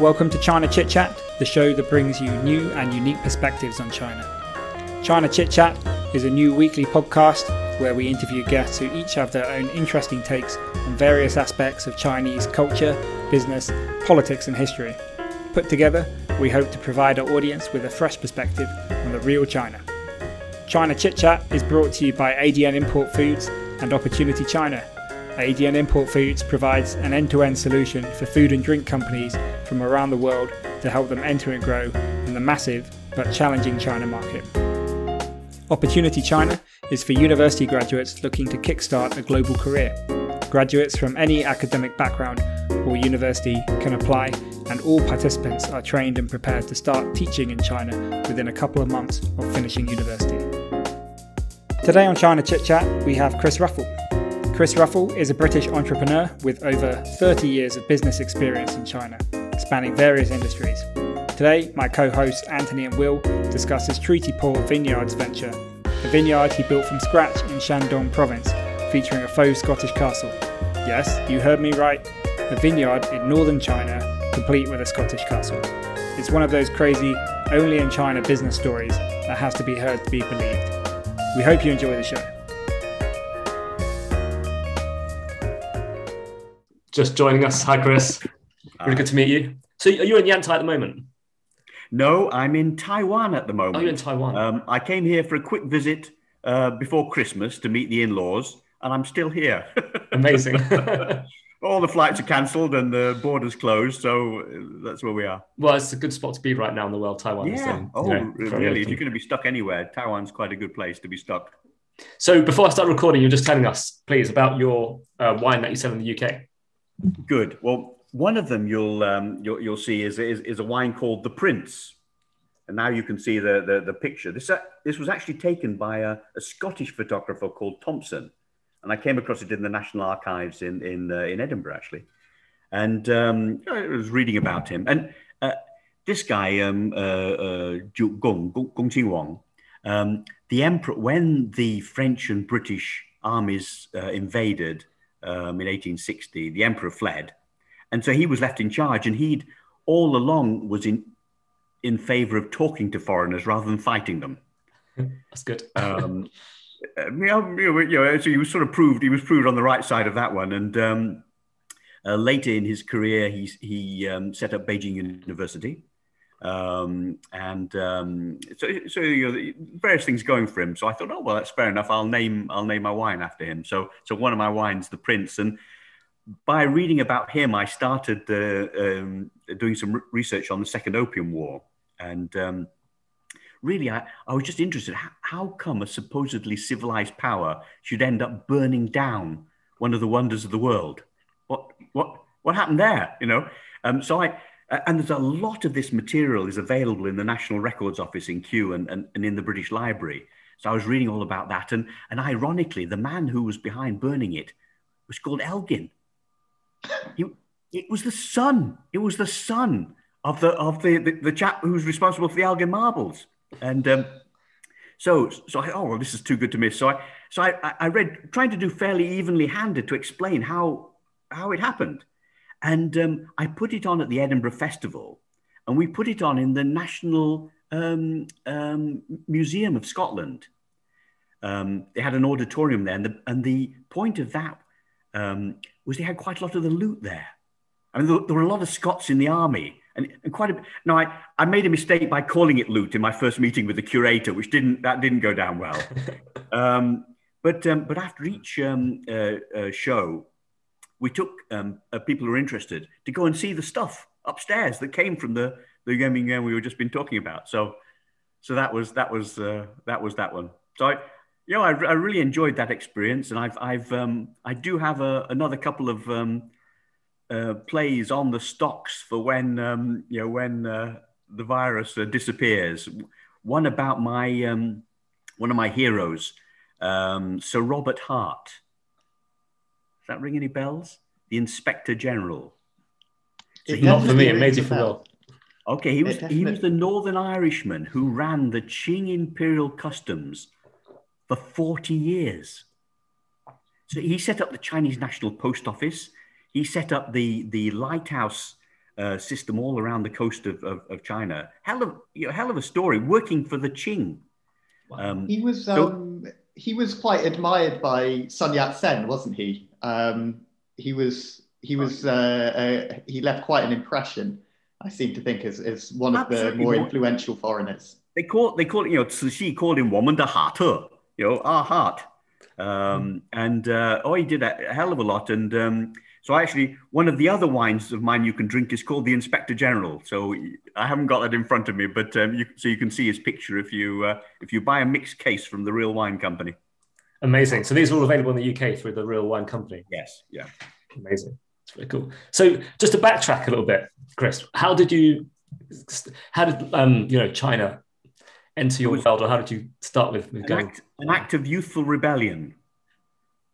Welcome to China Chit Chat, the show that brings you new and unique perspectives on China. China Chit Chat is a new weekly podcast where we interview guests who each have their own interesting takes on various aspects of Chinese culture, business, politics, and history. Put together, we hope to provide our audience with a fresh perspective on the real China. China Chit Chat is brought to you by ADN Import Foods and Opportunity China. ADN Import Foods provides an end to end solution for food and drink companies from around the world to help them enter and grow in the massive but challenging China market. Opportunity China is for university graduates looking to kickstart a global career. Graduates from any academic background or university can apply, and all participants are trained and prepared to start teaching in China within a couple of months of finishing university. Today on China Chit Chat, we have Chris Ruffle. Chris Ruffle is a British entrepreneur with over 30 years of business experience in China, spanning various industries. Today, my co hosts Anthony and Will discuss his Treaty Port Vineyards venture, a vineyard he built from scratch in Shandong province, featuring a faux Scottish castle. Yes, you heard me right, a vineyard in northern China, complete with a Scottish castle. It's one of those crazy, only in China business stories that has to be heard to be believed. We hope you enjoy the show. Just joining us. Hi, Chris. Really good to meet you. So, are you in Yantai at the moment? No, I'm in Taiwan at the moment. Oh, you're in Taiwan. Um, I came here for a quick visit uh, before Christmas to meet the in-laws, and I'm still here. Amazing. All the flights are cancelled and the borders closed, so uh, that's where we are. well, it's a good spot to be right now in the world. Taiwan. Yeah. Oh, you know, really? If you're going to be stuck anywhere, Taiwan's quite a good place to be stuck. So, before I start recording, you're just telling us, please, about your uh, wine that you sell in the UK. Good. Well, one of them you'll um, you'll, you'll see is, is is a wine called the Prince, and now you can see the the, the picture. This uh, this was actually taken by a, a Scottish photographer called Thompson, and I came across it in the National Archives in in uh, in Edinburgh actually, and um, I was reading about him. And uh, this guy, um, uh, uh, Ju- Gong Gong Gong Qing Wang, um, the emperor when the French and British armies uh, invaded um, in 1860, the emperor fled, and so he was left in charge. And he'd all along was in in favor of talking to foreigners rather than fighting them. That's good. Um, you know, you know, so he was sort of proved he was proved on the right side of that one. And um, uh, later in his career, he he um, set up Beijing University, um, and um, so so you know, various things going for him. So I thought, oh well, that's fair enough. I'll name I'll name my wine after him. So so one of my wines, the Prince, and by reading about him, I started uh, um, doing some research on the Second Opium War, and um, really, I, I was just interested. How, come a supposedly civilized power should end up burning down one of the wonders of the world? What what what happened there? You know, um, so I. And there's a lot of this material is available in the National Records Office in Kew and, and, and in the British Library. So I was reading all about that. And, and ironically, the man who was behind burning it was called Elgin. He, it was the son. It was the son of the of the, the, the chap who's responsible for the Elgin marbles. And um, so so I oh well this is too good to miss. So I so I, I- read trying to do fairly evenly handed to explain how how it happened. And um, I put it on at the Edinburgh Festival, and we put it on in the National um, um, Museum of Scotland. Um, they had an auditorium there, and the, and the point of that um, was they had quite a lot of the loot there. I mean, there, there were a lot of Scots in the army, and, and quite a. Now, I, I made a mistake by calling it loot in my first meeting with the curator, which didn't that didn't go down well. um, but um, but after each um, uh, uh, show, we took um, uh, people who were interested to go and see the stuff upstairs that came from the the gaming game we were just been talking about. So so that was that was uh, that was that one. So I, you know, I, I really enjoyed that experience, and I've I've um, I do have a, another couple of um, uh, plays on the stocks for when um, you know when uh, the virus uh, disappears. One about my um, one of my heroes, um, Sir Robert Hart. Does that ring any bells? The Inspector General. So It Not for me. definitely It made rings you for bell. Will. Okay, he was he was the Northern Irishman who ran the Qing Imperial Customs for 40 years. So he set up the Chinese National Post Office he set up the the lighthouse uh, system all around the coast of, of, of, China. Hell of you know, hell of a story. Working for the Qing. Um, he was so, um, he was quite admired by Sun Yat Sen, wasn't he? Um, he was he was uh, uh, he left quite an impression. I seem to think as, as one of the more influential foreigners. They call they call it, you know Cixi called him woman de Hart, you know our Hart, um, hmm. and uh, oh he did a hell of a lot and. Um, so actually, one of the other wines of mine you can drink is called the Inspector General. So I haven't got that in front of me, but um, you, so you can see his picture if you uh, if you buy a mixed case from the Real Wine Company. Amazing. So these are all available in the UK through the Real Wine Company. Yes. Yeah. Amazing. It's very cool. So just to backtrack a little bit, Chris, how did you, how did um, you know China enter your world, or how did you start with, with an? Act, an act of youthful rebellion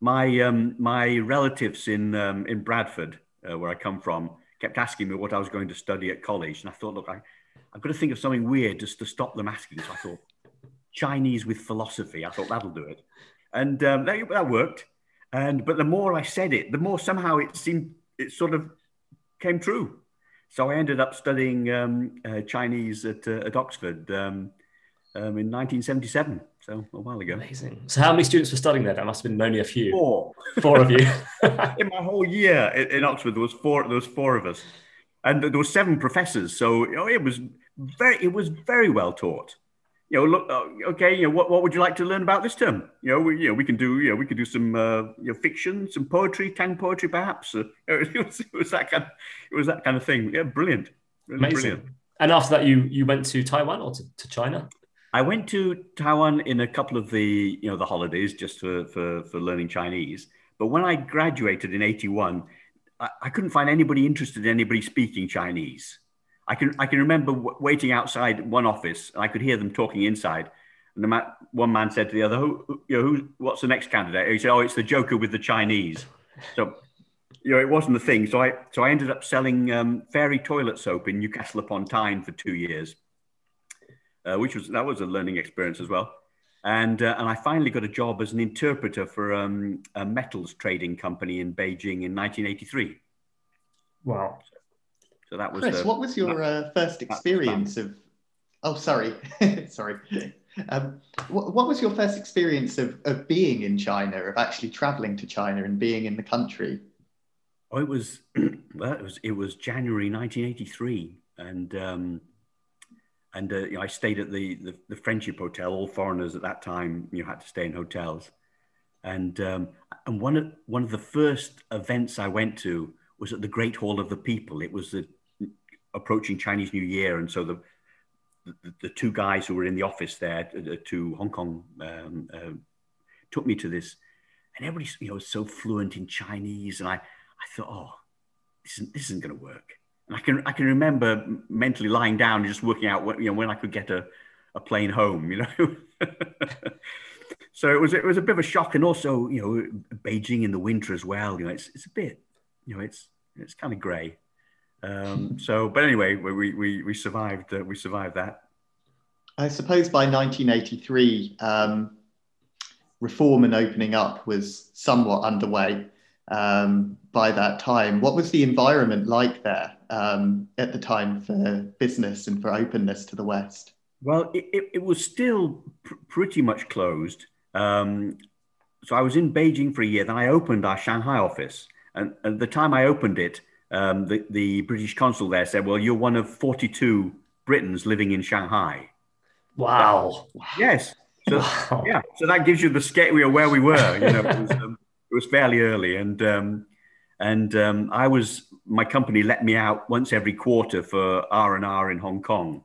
my um, my relatives in um, in Bradford, uh, where I come from, kept asking me what I was going to study at college, and I thought, look, I, I've got to think of something weird just to stop them asking. So I thought Chinese with philosophy. I thought that'll do it, and um, that, that worked. And but the more I said it, the more somehow it seemed it sort of came true. So I ended up studying um, uh, Chinese at, uh, at Oxford um, um, in 1977 so a while ago. Amazing. So how many students were studying there? That must have been only a few. Four. Four of you. in my whole year in, Oxford, there was four. There was four of us, and there were seven professors. So you know, it was very. It was very well taught. You know, look. Uh, okay. You know, what, what would you like to learn about this term? You know, we, you know, we can do. You know, we could do some uh, you know, fiction, some poetry, Tang poetry, perhaps. Uh, it, was, it was that kind. Of, it was that kind of thing. Yeah, brilliant. Really Amazing. Brilliant. And after that, you you went to Taiwan or to, to China? I went to Taiwan in a couple of the you know the holidays just for for, for learning Chinese. But when I graduated in '81, I, I, couldn't find anybody interested in anybody speaking Chinese. I can I can remember w- waiting outside one office, and I could hear them talking inside. And the ma- one man said to the other, who, you know, who, what's the next candidate? He said, "Oh, it's the Joker with the Chinese." So, you know, it wasn't the thing. So I so I ended up selling um, fairy toilet soap in Newcastle upon Tyne for two years uh, which was that was a learning experience as well. And uh, and I finally got a job as an interpreter for um, a metals trading company in Beijing in 1983. Wow! So that was Chris. The, what was your uh, first experience of? Oh, sorry, sorry. Um, what, what, was your first experience of, of being in China, of actually traveling to China and being in the country? Oh, it was well, it was it was January 1983, and um, and uh, you know, I stayed at the, the, the Friendship Hotel. All foreigners at that time, you know, had to stay in hotels, and um, and one of one of the first events I went to was at the Great Hall of the People. It was the approaching Chinese New Year, and so the the, the two guys who were in the office there, the two Hong Kong, um, uh, took me to this, and everybody you know was so fluent in Chinese, and I I thought, oh, this isn't, this isn't going to work and I can I can remember mentally lying down and just working out what, you know when I could get a, a plane home, you know. so it was it was a bit of a shock, and also you know Beijing in the winter as well. You know, it's it's a bit you know it's it's kind of grey. Um, so, but anyway, we we we survived uh, we survived that. I suppose by 1983, um, reform and opening up was somewhat underway um, by that time. What was the environment like there um, at the time for business and for openness to the West? Well, it, it, it was still pr- pretty much closed. Um, so I was in Beijing for a year. Then I opened our Shanghai office. And at the time I opened it, um, the, the British consul there said, Well, you're one of 42 Britons living in Shanghai. Wow. Yes. So, wow. yeah. So that gives you the scale of where we were. You know, it was, um, it was fairly early, and um, and um, I was my company let me out once every quarter for R and R in Hong Kong.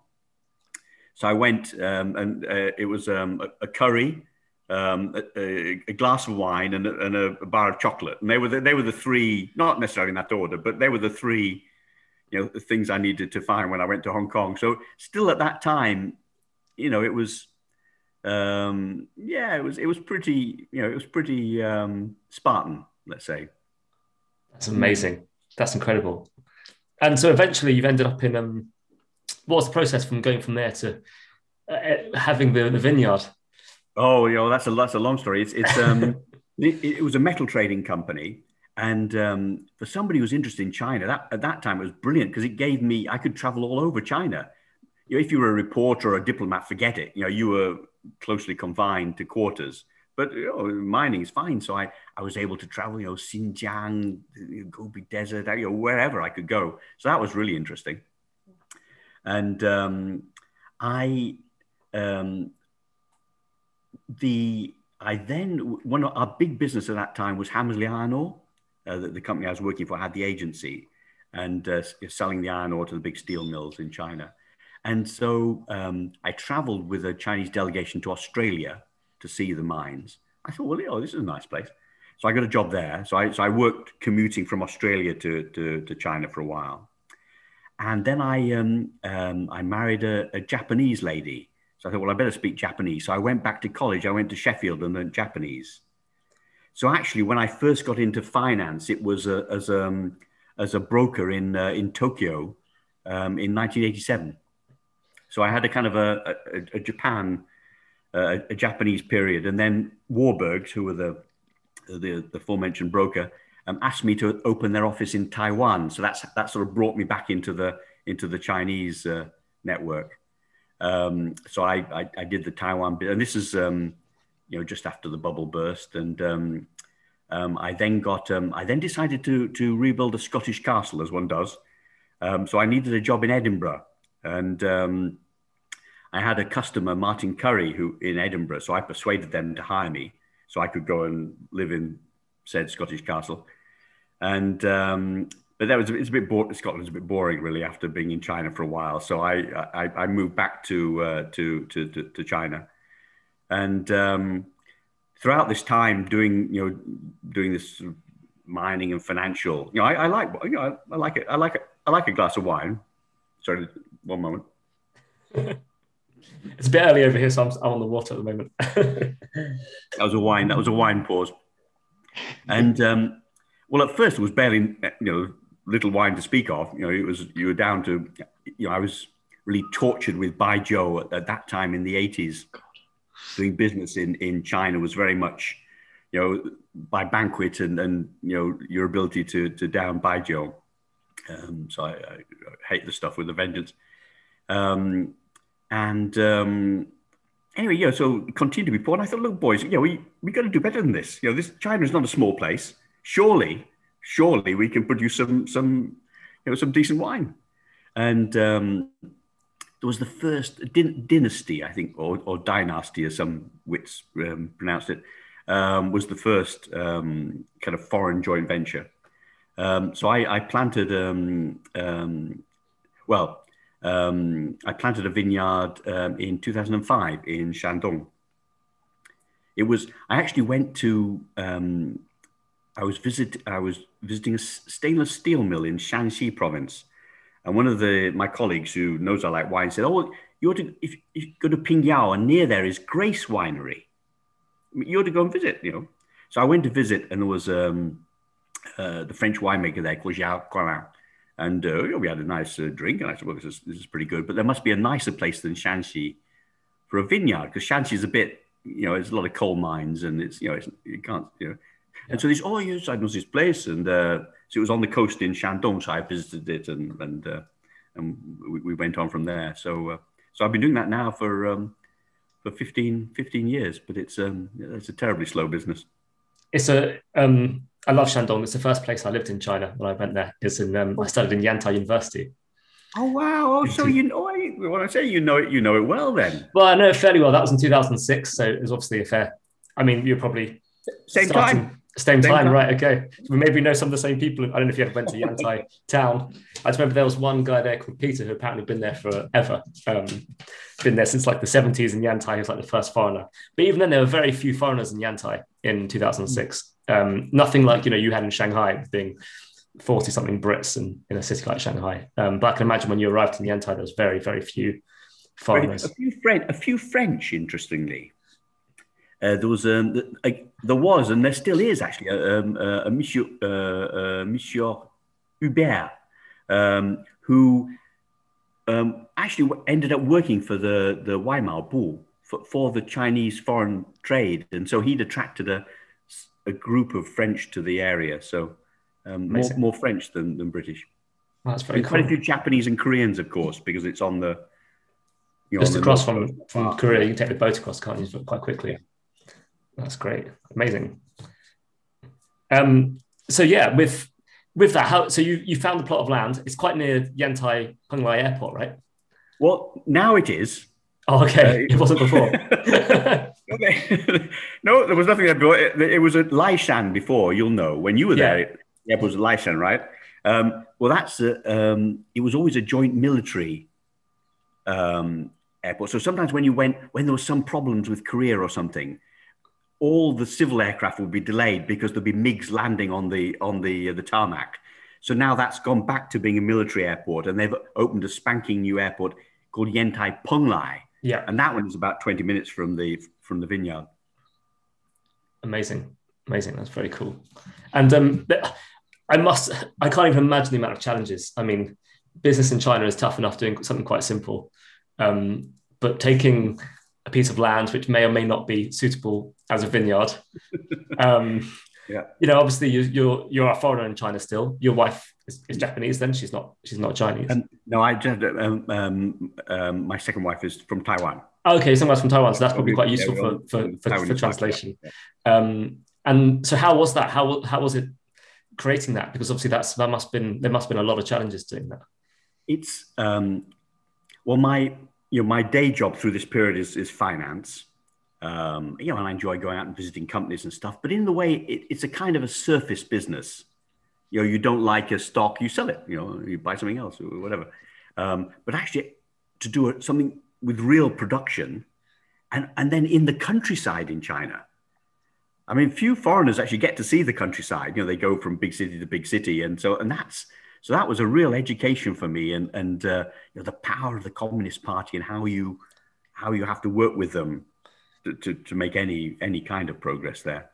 So I went, um, and uh, it was um, a, a, curry, um, a, a, glass of wine, and, and a, bar of chocolate. And they were the, they were the three, not necessarily in that order, but they were the three, you know, things I needed to find when I went to Hong Kong. So still at that time, you know, it was um, yeah, it was it was pretty you know it was pretty um, Spartan, let's say. That's amazing. That's incredible. And so eventually, you've ended up in um, what was the process from going from there to uh, uh having the, the vineyard? Oh, you know that's a that's a long story. It's it's um It, it was a metal trading company. And um, for somebody who's interested in China, that, at that time it was brilliant because it gave me, I could travel all over China. You know, if you were a reporter or a diplomat, forget it. You know, you were closely confined to quarters. But you know, mining is fine. So I, I was able to travel, you know, Xinjiang, Gobi Desert, you know, wherever I could go. So that was really interesting. And um, I, um, the, I then, one of our big business at that time was Hamersley Iron Ore. Uh, the, the, company I was working for had the agency and uh, selling the iron ore to the big steel mills in China. And so um, I traveled with a Chinese delegation to Australia to see the mines. I thought, well, oh, this is a nice place. So I got a job there. So I, so I worked commuting from Australia to, to, to China for a while. And then I, um, um, I married a, a, Japanese lady. So I thought, well, I better speak Japanese. So I went back to college. I went to Sheffield and learned Japanese. So actually, when I first got into finance, it was a, as, a, um, as a broker in, uh, in Tokyo um, in 1987. So I had a kind of a, a, a Japan, uh, a Japanese period, and then Warburgs, who were the the, the aforementioned broker, um, asked me to open their office in Taiwan. So that's that sort of brought me back into the into the Chinese uh, network. Um, so I, I, I did the Taiwan bit, and this is um, you know just after the bubble burst, and um, um, I then got um, I then decided to to rebuild a Scottish castle as one does. so I needed a job in Edinburgh, and um, I had a customer, Martin Currie, who in Edinburgh. So I persuaded them to hire me so I could go and live in said Scottish castle. And um, but that was it's a bit boring. Scotland's a bit boring, really, after being in China for a while. So I I, I moved back to, uh, to, to, to to China, and um, throughout this time, doing you know doing this mining and financial, you know, I, I like you know I, I like it. I like it. I like a glass of wine. Sorry, one moment. it's a bit early over here, so I'm, I'm on the water at the moment. that was a wine. That was a wine pause. And um, well, at first it was barely, you know, little wine to speak of. You know, it was you were down to, you know, I was really tortured with baijiu at, at that time in the 80s. Doing business in in China was very much, you know, by banquet and and you know your ability to to down baijiu. Um, so I, I, hate the stuff with a vengeance. Um, and um, anyway, yeah, so continue to be poor. And I thought, look, boys, yeah, we we got to do better than this. You know, this China is not a small place. Surely, surely we can produce some some you know some decent wine. And um, there was the first din- dynasty, I think, or, or dynasty, as some wits um, pronounced it, um, was the first um, kind of foreign joint venture. Um, so I, I planted, um, um, well, um, I planted a vineyard um, in 2005 in Shandong. It was, I actually went to, um, I was visit, I was visiting a stainless steel mill in Shanxi province. And one of the, my colleagues who knows I like wine said, oh, you ought to, if, if you go to Pingyao and near there is Grace Winery. You ought to go and visit, you know. So I went to visit and there was um, uh, the French winemaker there called Jacques Collin. And uh, we had a nice uh, drink, and I said, "Well, this is this is pretty good." But there must be a nicer place than Shanxi for a vineyard, because Shanxi is a bit, you know, there's a lot of coal mines, and it's you know, it's, you can't, you know. Yeah. And so this, oh yes, I know this place, and uh, so it was on the coast in Shandong. So I visited it, and and uh, and we, we, went on from there. So uh, so I've been doing that now for um, for 15, 15 years, but it's um, it's a terribly slow business. It's a um, I love Shandong. It's the first place I lived in China when I went there. It's in um, I studied in Yantai University. Oh wow! Oh, so you know when I say you know it, you know it well then. Well, I know it fairly well. That was in 2006, so it was obviously a fair. I mean, you're probably same time. Same, same time, time, right? Okay. Maybe you know some of the same people. I don't know if you ever went to Yantai town. I just remember there was one guy there called Peter who apparently been there forever. Um, been there since like the 70s in Yantai. He was like the first foreigner. But even then, there were very few foreigners in Yantai in 2006. Um, nothing like you know you had in Shanghai being 40 something Brits in, in a city like Shanghai. Um, but I can imagine when you arrived in the Yantai, there was very, very few foreigners. A few, French, a few French, interestingly. Uh, there was um, there was and there still is actually a, um, uh, a Monsieur uh, uh, Monsieur Hubert um, who um, actually ended up working for the the Weimar Bull for, for the Chinese foreign trade, and so he'd attracted a a group of French to the area, so um, more, more French than, than British. Well, that's very And quite a few Japanese and Koreans, of course, because it's on the you know, Just across from, from Korea, you can take the boat across, can't you, quite quickly? That's great, amazing. Um, so yeah, with with that, how so you you found the plot of land? It's quite near Yantai Penglai Airport, right? Well, now it is. Oh, okay, Uh, it wasn't before. no, there was nothing there before. It, it was at Laishan before. You'll know when you were Yeah. there. It, yeah, it was at Laishan, right? Um, well, that's a, um, it was always a joint military um, airport. So sometimes when you went, when there was some problems with Korea or something, all the civil aircraft would be delayed because there'd be MiGs landing on the on the uh, the tarmac. So now that's gone back to being a military airport, and they've opened a spanking new airport called Yantai Penglai yeah, and that one is about 20 minutes from the from the vineyard amazing, amazing. That's very cool. And um, I must, I can't even imagine the amount of challenges. I mean, business in China is tough enough doing something quite simple, um, but taking a piece of land which may or may not be suitable as a vineyard. Um, Yeah. You know, obviously you, you're you're a foreigner in China still. Your wife is, is Japanese. Then she's not she's not Chinese. and no i just um, um, um, my second wife is from taiwan okay, someone's from Taiwan, so that's probably quite useful yeah, for for, for, for translation. yeah. Um, and so how was that? How how was it creating that? Because obviously that's that must been there must have been a lot of challenges doing that. it's um, well my you know my day job through this period is is finance um, you know and i enjoy going out and visiting companies and stuff but in the way it, it's a kind of a surface business you know you don't like a stock you sell it you know you buy something else or whatever um, but actually to do something with real production and and then in the countryside in china I mean, few foreigners actually get to see the countryside. You know, they go from big city to big city, and so and that's so that was a real education for me, and and uh, you know the power of the Communist Party and how you how you have to work with them to, to, to make any any kind of progress there.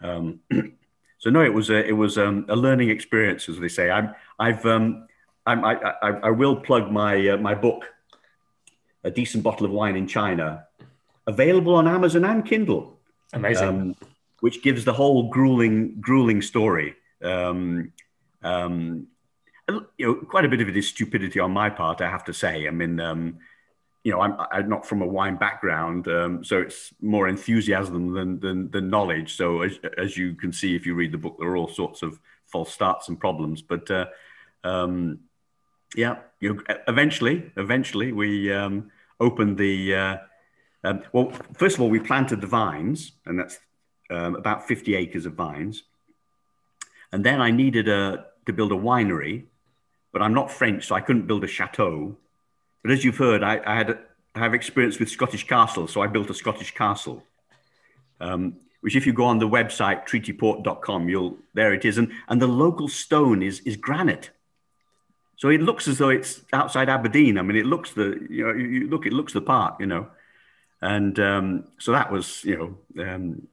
Um, so no, it was a it was um, a learning experience, as they say. I'm I've um, I'm, I, I I will plug my uh, my book, a decent bottle of wine in China, available on Amazon and Kindle Amazing. um, which gives the whole grueling, grueling story. Um, um, you know, quite a bit of it is stupidity on my part, I have to say. I mean, um, you know, I'm, I'm not from a wine background, um, so it's more enthusiasm than, than, than knowledge. So as, as you can see, if you read the book, there are all sorts of false starts and problems. But uh, um, yeah, you eventually, eventually, we um, opened the. Uh, um, well, first of all, we planted the vines, and that's um, about 50 acres of vines. And then I needed a, to build a winery, but I'm not French, so I couldn't build a chateau. But as you've heard, I, I had I have experience with Scottish castles, so I built a Scottish castle. Um, which, if you go on the website treatyport.com, you'll there it is, and and the local stone is is granite. So it looks as though it's outside Aberdeen. I mean, it looks the you know you, look it looks the part, you know, and um, so that was you know um,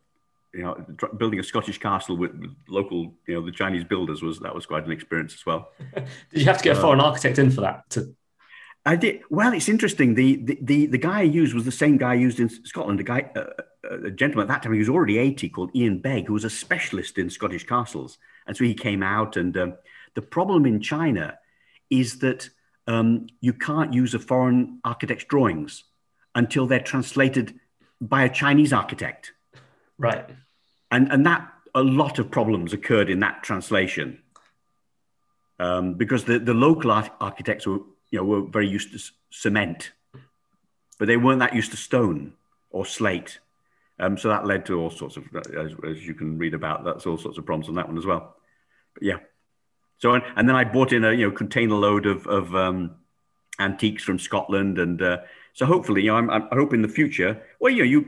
you know building a Scottish castle with, local you know the Chinese builders was that was quite an experience as well. Did you have to get a foreign architect in for that? To I did. Well, it's interesting. The, the the the guy I used was the same guy I used in Scotland. A guy, uh, a gentleman at that time, he was already eighty, called Ian Begg, who was a specialist in Scottish castles. And so he came out. And um, the problem in China is that um, you can't use a foreign architect's drawings until they're translated by a Chinese architect. right. And and that a lot of problems occurred in that translation um, because the the local arch- architects were you know were very used to cement, but they weren't that used to stone or slate. Um, so that led to all sorts of, as, as you can read about, that's all sorts of problems on that one as well. But yeah. So and, and then I bought in a you know container load of of um, antiques from Scotland, and uh, so hopefully you know I'm, I'm I hope in the future, well you know you,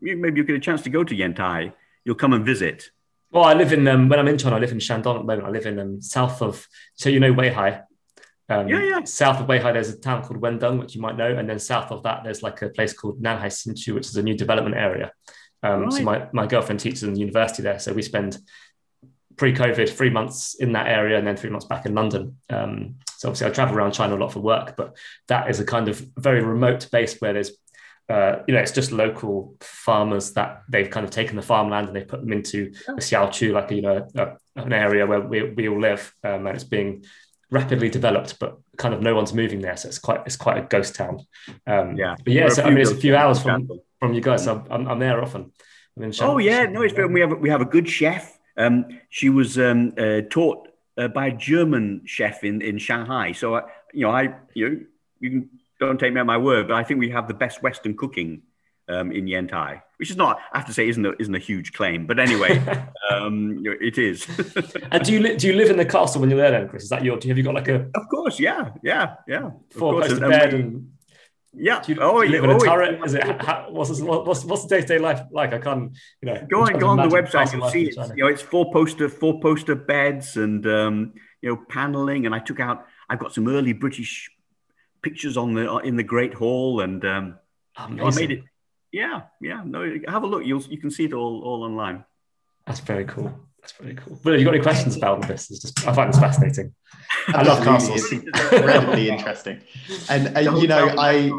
you maybe you get a chance to go to Yantai, you'll come and visit. Well, I live in um, when I'm in China. I live in Shandong at the moment. I live in um, south of so you know Weihai. Um, Yeah, yeah. South of Weihai, there's a town called Wendeng, which you might know, and then south of that, there's like a place called Nanhai Xinqu, which is a new development area. Um, So my my girlfriend teaches in the university there, so we spend pre-COVID three months in that area and then three months back in London. Um, so obviously I travel around China a lot for work, but that is a kind of very remote base where there's uh, you know, it's just local farmers that they've kind of taken the farmland and they put them into a xiaoqu, like a, you know, a, an area where we, we all live, um, and it's being rapidly developed, but kind of no one's moving there, so it's quite it's quite a ghost town. Um, Yeah. but yeah, so, I mean, it's a few hours from from you guys. So I'm, I'm there often. I'm in Oh Shanghai- yeah, no, it's we have we have a good chef. Um, she was um, uh, taught uh, by a German chef in in Shanghai. So I, you know, I you know, you can don't take me at my word, but I think we have the best Western cooking um, in Yantai, which is not I have to say isn't a, isn't a huge claim, but anyway, um, you know, it is. And do you li- do you live in the castle when you're there then, Chris? Is that your? Do you, have you got like a of course, yeah, yeah, yeah. Of four course, poster bed and yeah. you, oh, you live yeah, in a oh, turret? Is it how, what's, what's what's the day to day life like? I can't you know. Go on, go on the website. and see it's, you know it's four poster four poster beds and um, you know paneling. And I took out. I've got some early British pictures on the in the Great Hall, and um, I made it. Yeah, yeah. No, have a look. You'll you can see it all all online. That's very cool. That's very cool. But have you got any questions about this? It's just I find this fascinating. I love castles. It's incredibly interesting. And uh, you know, I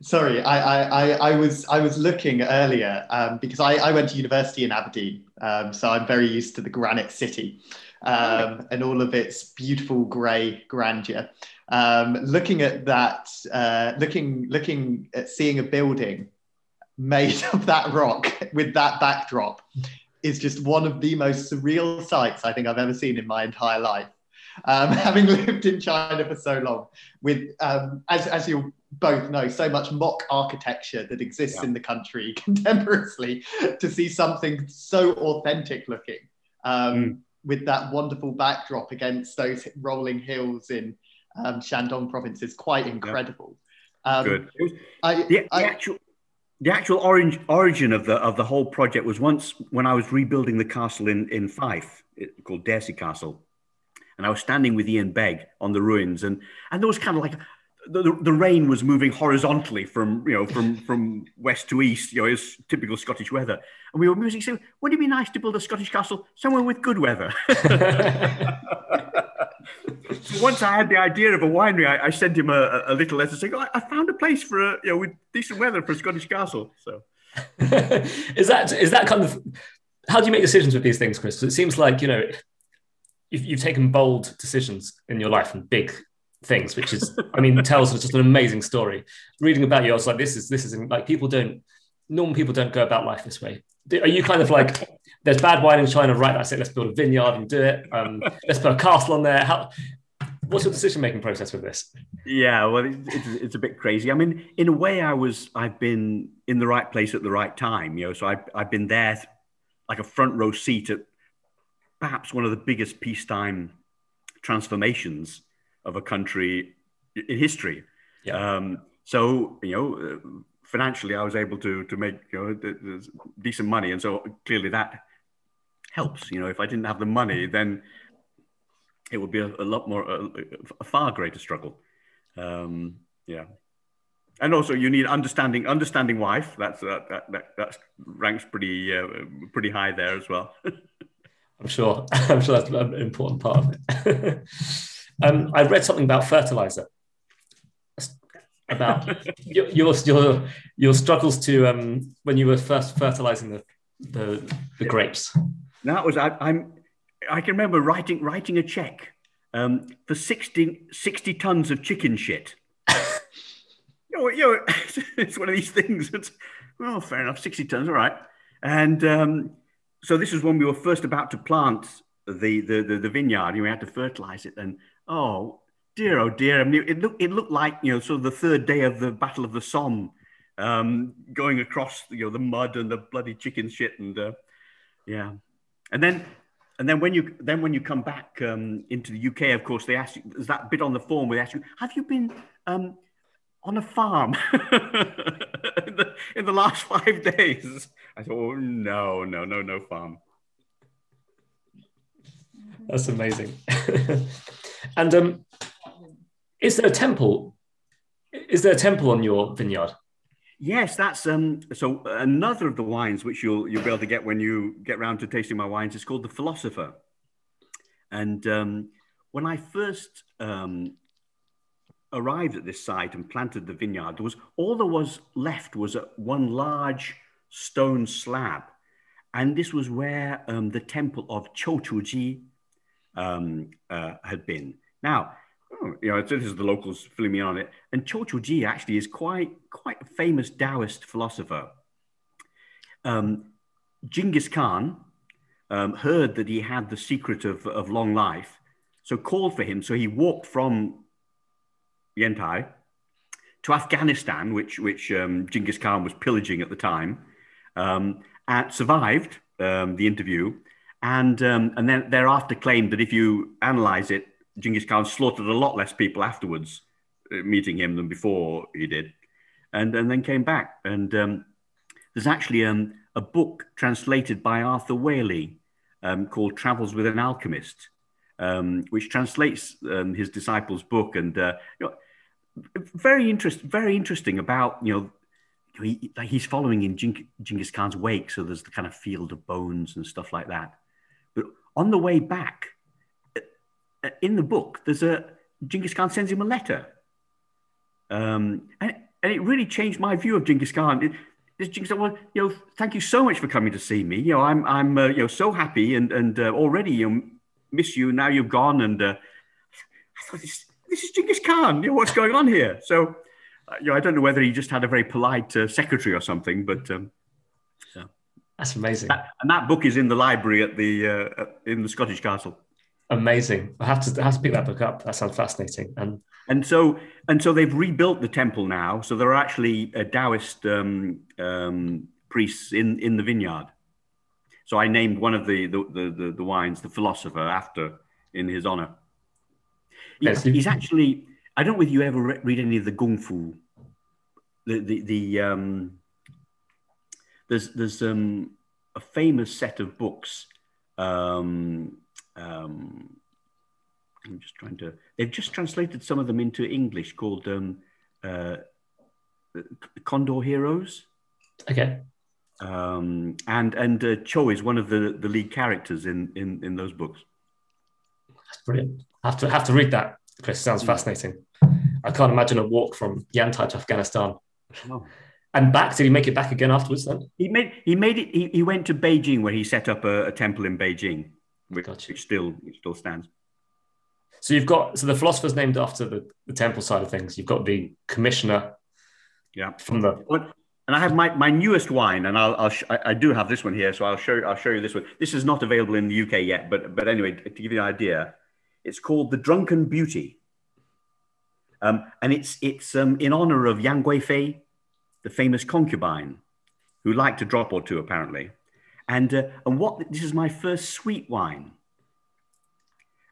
sorry, I, I, I, I was I was looking earlier um, because I, I went to university in Aberdeen, um, so I'm very used to the Granite City um, and all of its beautiful grey grandeur. Um, looking at that, uh, looking looking at seeing a building made of that rock with that backdrop is just one of the most surreal sights I think I've ever seen in my entire life. Um, having lived in China for so long, with um, as as you both know, so much mock architecture that exists Yeah. in the country contemporaneously, to see something so authentic looking, um, Mm. with that wonderful backdrop against those rolling hills in um, Shandong province is quite incredible. Um, Good. I, the, the I, actual the actual orange origin of the of the whole project was once when I was rebuilding the castle in in Fife it, called Dairsie Castle, and I was standing with Ian Begg on the ruins, and and there was kind of like the, the, the rain was moving horizontally from you know from from west to east. You know, it's typical Scottish weather, and we were musing. Wouldn't it be nice to build a Scottish castle somewhere with good weather? So once I had the idea of a winery, I, I sent him a, a little letter saying, oh, "I found a place for a you know with decent weather for a Scottish castle." So is that is that kind of how do you make decisions with these things, Chris? 'Cause it seems like you know you've, you've taken bold decisions in your life and big things, which is I mean tells just an amazing story. Reading about you, I was like, this is this is like people don't normal people don't go about life this way. Are you kind of like there's bad wine in China, right? That's it. Let's build a vineyard and do it. Um, let's put a castle on there. How? What's your decision making process with this? yeah, well, it's, it's a bit crazy. I mean, in a way, I was I've been in the right place at the right time. You know, so I I've been there like a front row seat at perhaps one of the biggest peacetime transformations of a country in history. Yeah. Um, so you know, uh, financially, I was able to to make you know decent money, and so clearly that helps. You know, if I didn't have the money, then it would be a, a lot more a, a far greater struggle. Um, yeah. And also, you need understanding, understanding wife. That's uh, that, that that ranks pretty uh, pretty high there as well. I'm sure. I'm sure that's an important part of it. um, I read something about fertilizer. About your, your your your struggles to um, when you were first fertilizing the the, the grapes. That was I, I'm. I can remember writing writing a check um, for 60, 60 tons of chicken shit. you know, you know, it's one of these things. It's, well, fair enough, sixty tons, all right. And um, so this is when we were first about to plant the the the, the vineyard, and we had to fertilize it. And oh dear, oh dear, I mean, it looked it looked like you know, sort of the third day of the Battle of the Somme, um, going across you know the mud and the bloody chicken shit, and uh, yeah, and then and then when you then when you come back um, into the UK, of course, they ask you. There's that bit on the form where they ask you, "Have you been um, on a farm in, the, in the last five days?" I thought, oh, "No, no, no, no farm." That's amazing. and um, is there a temple? Is there a temple on your vineyard? Yes, that's um. So another of the wines which you'll you'll be able to get when you get round to tasting my wines is called the Philosopher. And um, when I first um, arrived at this site and planted the vineyard, there was all there was left was one large stone slab, and this was where um, the temple of Qiu Chuji um, uh, had been. Now, oh, you know, this is the locals filling me on it, and Qiu Chuji actually is quite quite a famous Taoist philosopher. Um, Genghis Khan um, heard that he had the secret of, of long life, so called for him. So he walked from Yantai to Afghanistan, which, which um, Genghis Khan was pillaging at the time, um, and survived um, the interview, and, um, and then thereafter claimed that if you analyze it, Genghis Khan slaughtered a lot less people afterwards, uh, meeting him than before he did, and, and then came back. And um, there's actually um, a book translated by Arthur Waley called Travels with an Alchemist, which translates his disciple's book. And uh, you know, very interest, very interesting about you know he, he's following in Genghis Khan's wake, so there's the kind of field of bones and stuff like that. But on the way back, in the book, there's a Genghis Khan sends him a letter, um, and and it really changed my view of Genghis Khan. It, Genghis Khan, well, you know, thank you so much for coming to see me. You know, I'm I'm uh, you know so happy and and uh, already you know, miss you. Now you've gone, and uh, I thought this this is Genghis Khan. You know, what's going on here? So, uh, you know, I don't know whether he just had a very polite uh, secretary or something, but um, so. that's amazing. That, and that book is in the library at the uh, in the Scottish Castle. Amazing. I have to I have to pick that book up. That sounds fascinating. And and so and so they've rebuilt the temple now. So there are actually uh, Taoist um, um, priests in in the vineyard. So I named one of the the, the the, the wines the philosopher after in his honor. He's, he's actually. I don't know if you ever read any of the Kung Fu. The the the um. There's there's um a famous set of books. Um, um, I'm just trying to. They've just translated some of them into English called um, uh, Condor Heroes. Okay. Um, and and uh, Cho is one of the, the lead characters in, in in those books. That's brilliant I have to have to read that. Chris sounds fascinating. I can't imagine a walk from Yantai to Afghanistan. Oh. And back, did he make it back again afterwards then? He made he made it he, he went to Beijing where he set up a, a temple in Beijing, which, gotcha. which still which still stands. So you've got so the philosopher's named after the, the temple side of things. You've got the commissioner. Yeah. From the and I have my, my newest wine, and I'll, I'll sh- I do have this one here, so I'll show I'll show you this one. This is not available in the UK yet, but but anyway, to give you an idea, it's called The Drunken Beauty. Um, and it's, it's um, in honor of Yang Guifei, the famous concubine, who liked a drop or two, apparently. And, uh, and what this is my first sweet wine.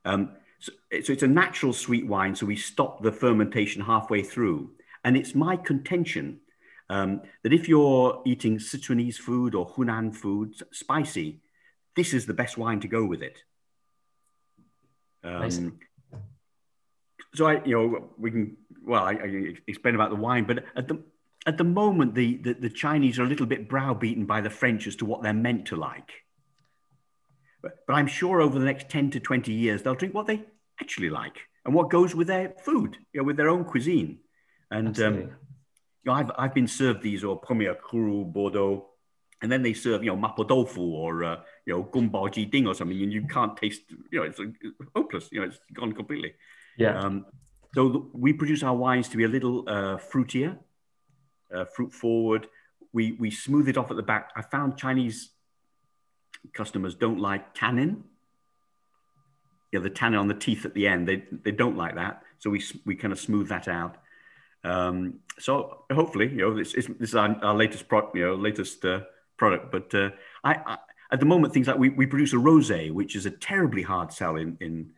Um, so, so it's a natural sweet wine, so we stop the fermentation halfway through. And it's my contention um, that if you're eating Sichuanese food or Hunan food, spicy, this is the best wine to go with it. Um, so I, you know, we can well, I, I, explain about the wine, but at the at the moment, the, the the Chinese are a little bit browbeaten by the French as to what they're meant to like. But, but I'm sure over the next ten to twenty years, they'll drink what they actually like and what goes with their food, you know, with their own cuisine. And um, you know, I've I've been served these or Premier Cru Bordeaux and then they serve you know mapo tofu or uh, you know gongbao jiding or something, and you can't taste you know it's, hopeless. You know it's gone completely. Yeah. Um, so we produce our wines to be a little uh, fruitier, uh, fruit forward. We we smooth it off at the back. I found Chinese customers don't like tannin. You know, the tannin on the teeth at the end. They they don't like that. So we we kind of smooth that out. Um, so hopefully, you know, this, this is our, our latest pro, you know, latest uh, product. But uh, I, I, at the moment, things like we, we produce a rosé, which is a terribly hard sell in in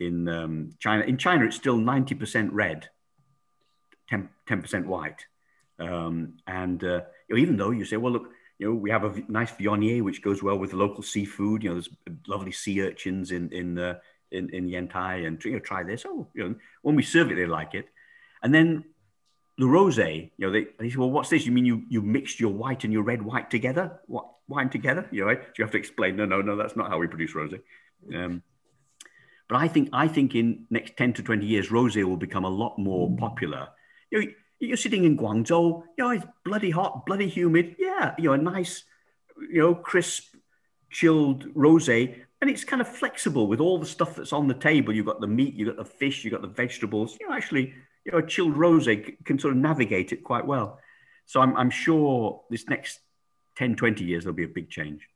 in um, China. In China, it's still ninety percent red, 10 percent white, um, and uh, you know, even though you say, well, look. You know, we have a nice Viognier, which goes well with local seafood. You know, there's lovely sea urchins in in uh, in, in Yantai, and you know, try this. Oh, you know, when we serve it, they like it. And then the rosé, you know, they, they say, well, what's this? You mean you you mixed your white and your red white together? What wine together? You know, right? So you have to explain. No, no, no, that's not how we produce rosé. Um, But I think I think in next ten to twenty years, rosé will become a lot more popular. You know, you're sitting in Guangzhou. You know, it's bloody hot, bloody humid. Yeah, you know, a nice, you know, crisp, chilled rosé, and it's kind of flexible with all the stuff that's on the table. You've got the meat, you've got the fish, you've got the vegetables. You know, actually, you know, a chilled rosé can sort of navigate it quite well. So I'm, I'm sure this next 10, 20 years, there'll be a big change.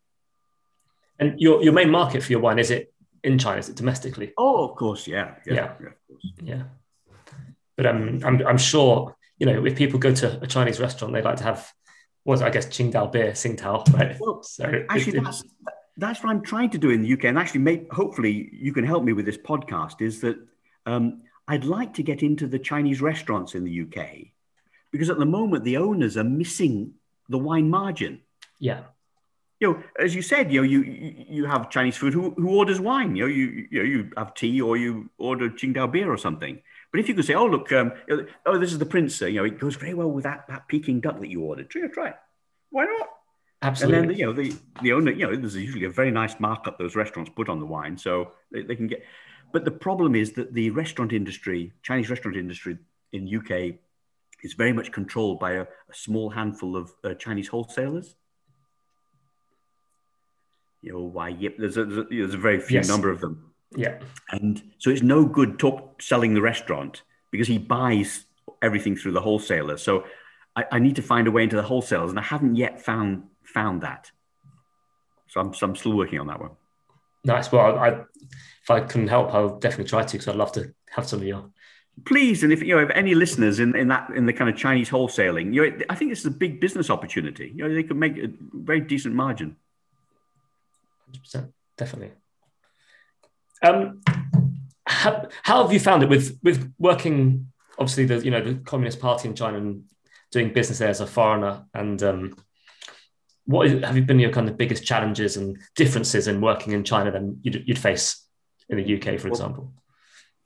And your, your main market for your wine, is it in China? Is it domestically? Oh, of course, yeah. Yeah. Yeah. yeah, yeah. But um, I'm, I'm sure, you know, if people go to a Chinese restaurant, they like to have, what I guess, Qingdao beer, Tsingtao, right? Well, so actually, it, that's, that's what I'm trying to do in the UK. And actually, may, hopefully, you can help me with this podcast is that um, I'd like to get into the Chinese restaurants in the UK because at the moment the owners are missing the wine margin. Yeah. You know, as you said, you know, you you have Chinese food. Who, who orders wine? You know, you you, know, you have tea or you order Qingdao beer or something. But if you could say, oh look, um, oh this is the prince. You know, it goes very well with that that Peking duck that you ordered. Try, try it. Why not? Absolutely. And then you know the the owner, you know, there's usually a very nice markup those restaurants put on the wine, so they, they can get. But the problem is that the restaurant industry, Chinese restaurant industry in UK, is very much controlled by a, a small handful of uh, Chinese wholesalers. You know why? Yep, there's a, there's a very few yes. number of them. Yeah, and so it's no good talk selling the restaurant because he buys everything through the wholesaler. So I, I need to find a way into the wholesalers, and I haven't yet found found that. So I'm, so I'm still working on that one. Nice. Well, I, if I can help, I'll definitely try to because I'd love to have some of your. Please, and if you know, if any listeners in, in that in the kind of Chinese wholesaling, you know, I think this is a big business opportunity. You know, they could make a very decent margin. Hundred percent, definitely. Um, how, how have you found it with with working? Obviously, the you know the Communist Party in China and doing business there as a foreigner, and um, what is, have you been your kind of biggest challenges and differences in working in China than you'd, you'd face in the UK, for well, example?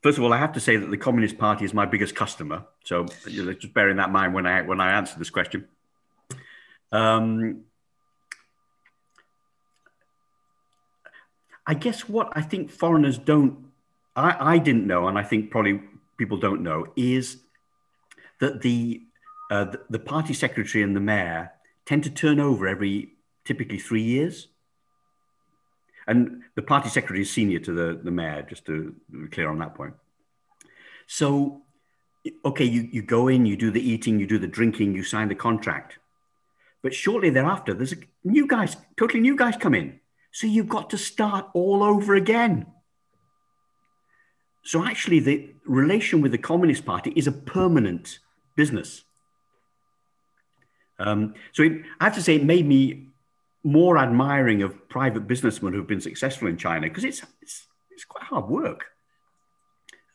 First of all, I have to say that the Communist Party is my biggest customer. So you know, just bearing that in mind when I when I answer this question. Um, I guess what I think foreigners don't, I, I didn't know, and I think probably people don't know, is that the, uh, the, the party secretary and the mayor tend to turn over every typically three years. And the party secretary is senior to the, the mayor, just to be clear on that point. So, okay, you, you go in, you do the eating, you do the drinking, you sign the contract. But shortly thereafter, there's a new guys, totally new guys come in. So you've got to start all over again. So actually, the relation with the Communist Party is a permanent business. Um, so it, I have to say, it made me more admiring of private businessmen who've been successful in China because it's, it's, it's quite hard work.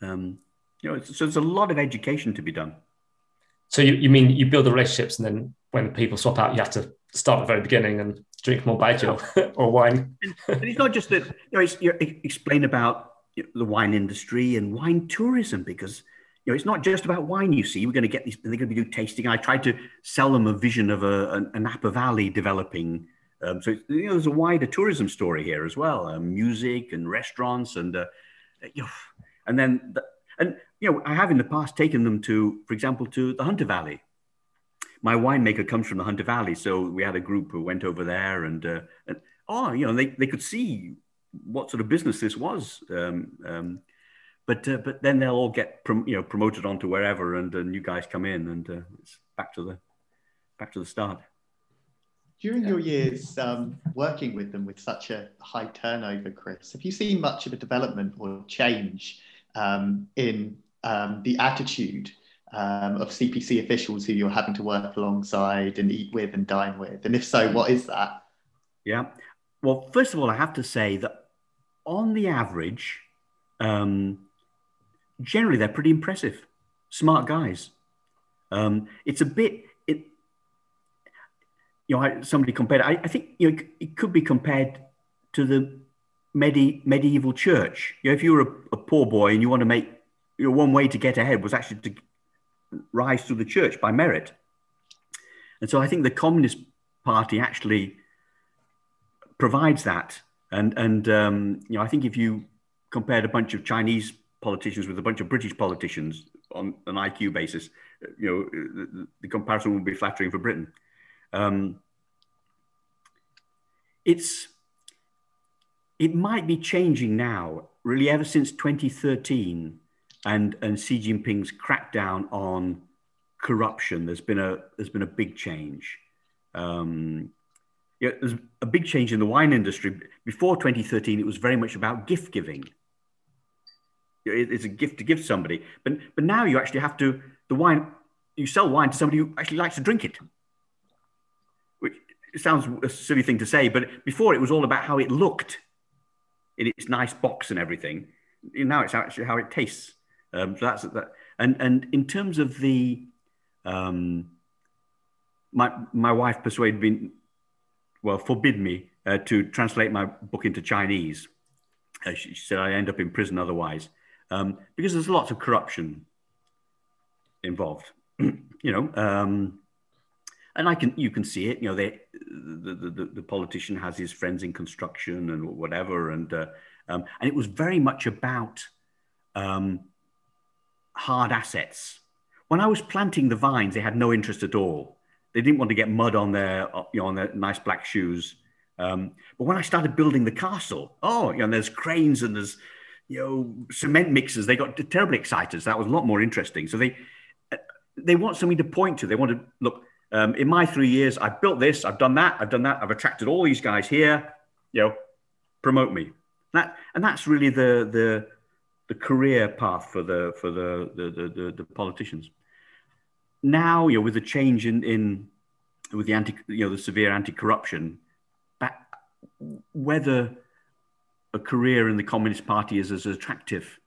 Um, you know, so there's a lot of education to be done. So you, you mean you build the relationships and then when people swap out, you have to start at the very beginning and drink more baijiu or wine. and it's not just that, you know, it's, you explain about the wine industry and wine tourism because you know, it's not just about wine. You see, we're going to get these. They're going to be doing tasting. I tried to sell them a vision of a, Napa Valley developing. Um, so you know, there's a wider tourism story here as well. Um, music and restaurants, and uh, you know, and then the, and you know, I have in the past taken them to, for example, to the Hunter Valley. My winemaker comes from the Hunter Valley, so we had a group who went over there, and, uh, and oh, you know, they they could see what sort of business this was. Um, um, but uh, but then they'll all get prom- you know promoted onto wherever, and uh, new guys come in, and uh, it's back to the back to the start. During your years um, working with them with such a high turnover, Chris, have you seen much of a development or change um, in um, the attitude um, of CPC officials who you're having to work alongside and eat with and dine with? And if so, what is that? Yeah. Well, first of all, I have to say that on the average, um, generally they're pretty impressive, smart guys. Um, it's a bit, it, you know, somebody compared, I, I think, you know, it could be compared to the medi- medieval church. You know, if you were a, a poor boy and you want to make, you know, one way to get ahead was actually to rise through the church by merit. And so I think the Communist Party actually provides that. And, and um, you know, I think if you compared a bunch of Chinese politicians with a bunch of British politicians on an IQ basis, you know, the, the comparison would be flattering for Britain. Um, it's it might be changing now, really, ever since 2013 and and Xi Jinping's crackdown on corruption. There's been a there's been a big change. Um, yeah, there's a big change in the wine industry. Before 2013, it was very much about gift giving. It's a gift to give somebody, but but now you actually have to the wine you sell wine to somebody who actually likes to drink it. Which sounds a silly thing to say, but before it was all about how it looked in its nice box and everything. Now it's actually how it tastes. Um, so that's that. And and in terms of the, um, my my wife persuaded me, well, forbid me uh, to translate my book into Chinese. Uh, she, she, said I end up in prison otherwise, um, because there's lots of corruption involved. you know, um, and I can you can see it. You know, they the, the, the politician has his friends in construction and whatever, and uh, um, and it was very much about um, hard assets. When I was planting the vines, they had no interest at all. They didn't want to get mud on their you know on their nice black shoes. Um, but when I started building the castle, oh, you know, there's cranes and there's you know cement mixers. They got terribly excited. So that was a lot more interesting. So they they want something to point to. They want to look um, in my three years, I've built this, I've done that, I've done that, I've attracted all these guys here. You know, promote me. That and that's really the the the career path for the for the the the, the, politicians. Now, you know, with the change in in with the anti, you know, the severe anti-corruption, whether a career in the Communist Party is as attractive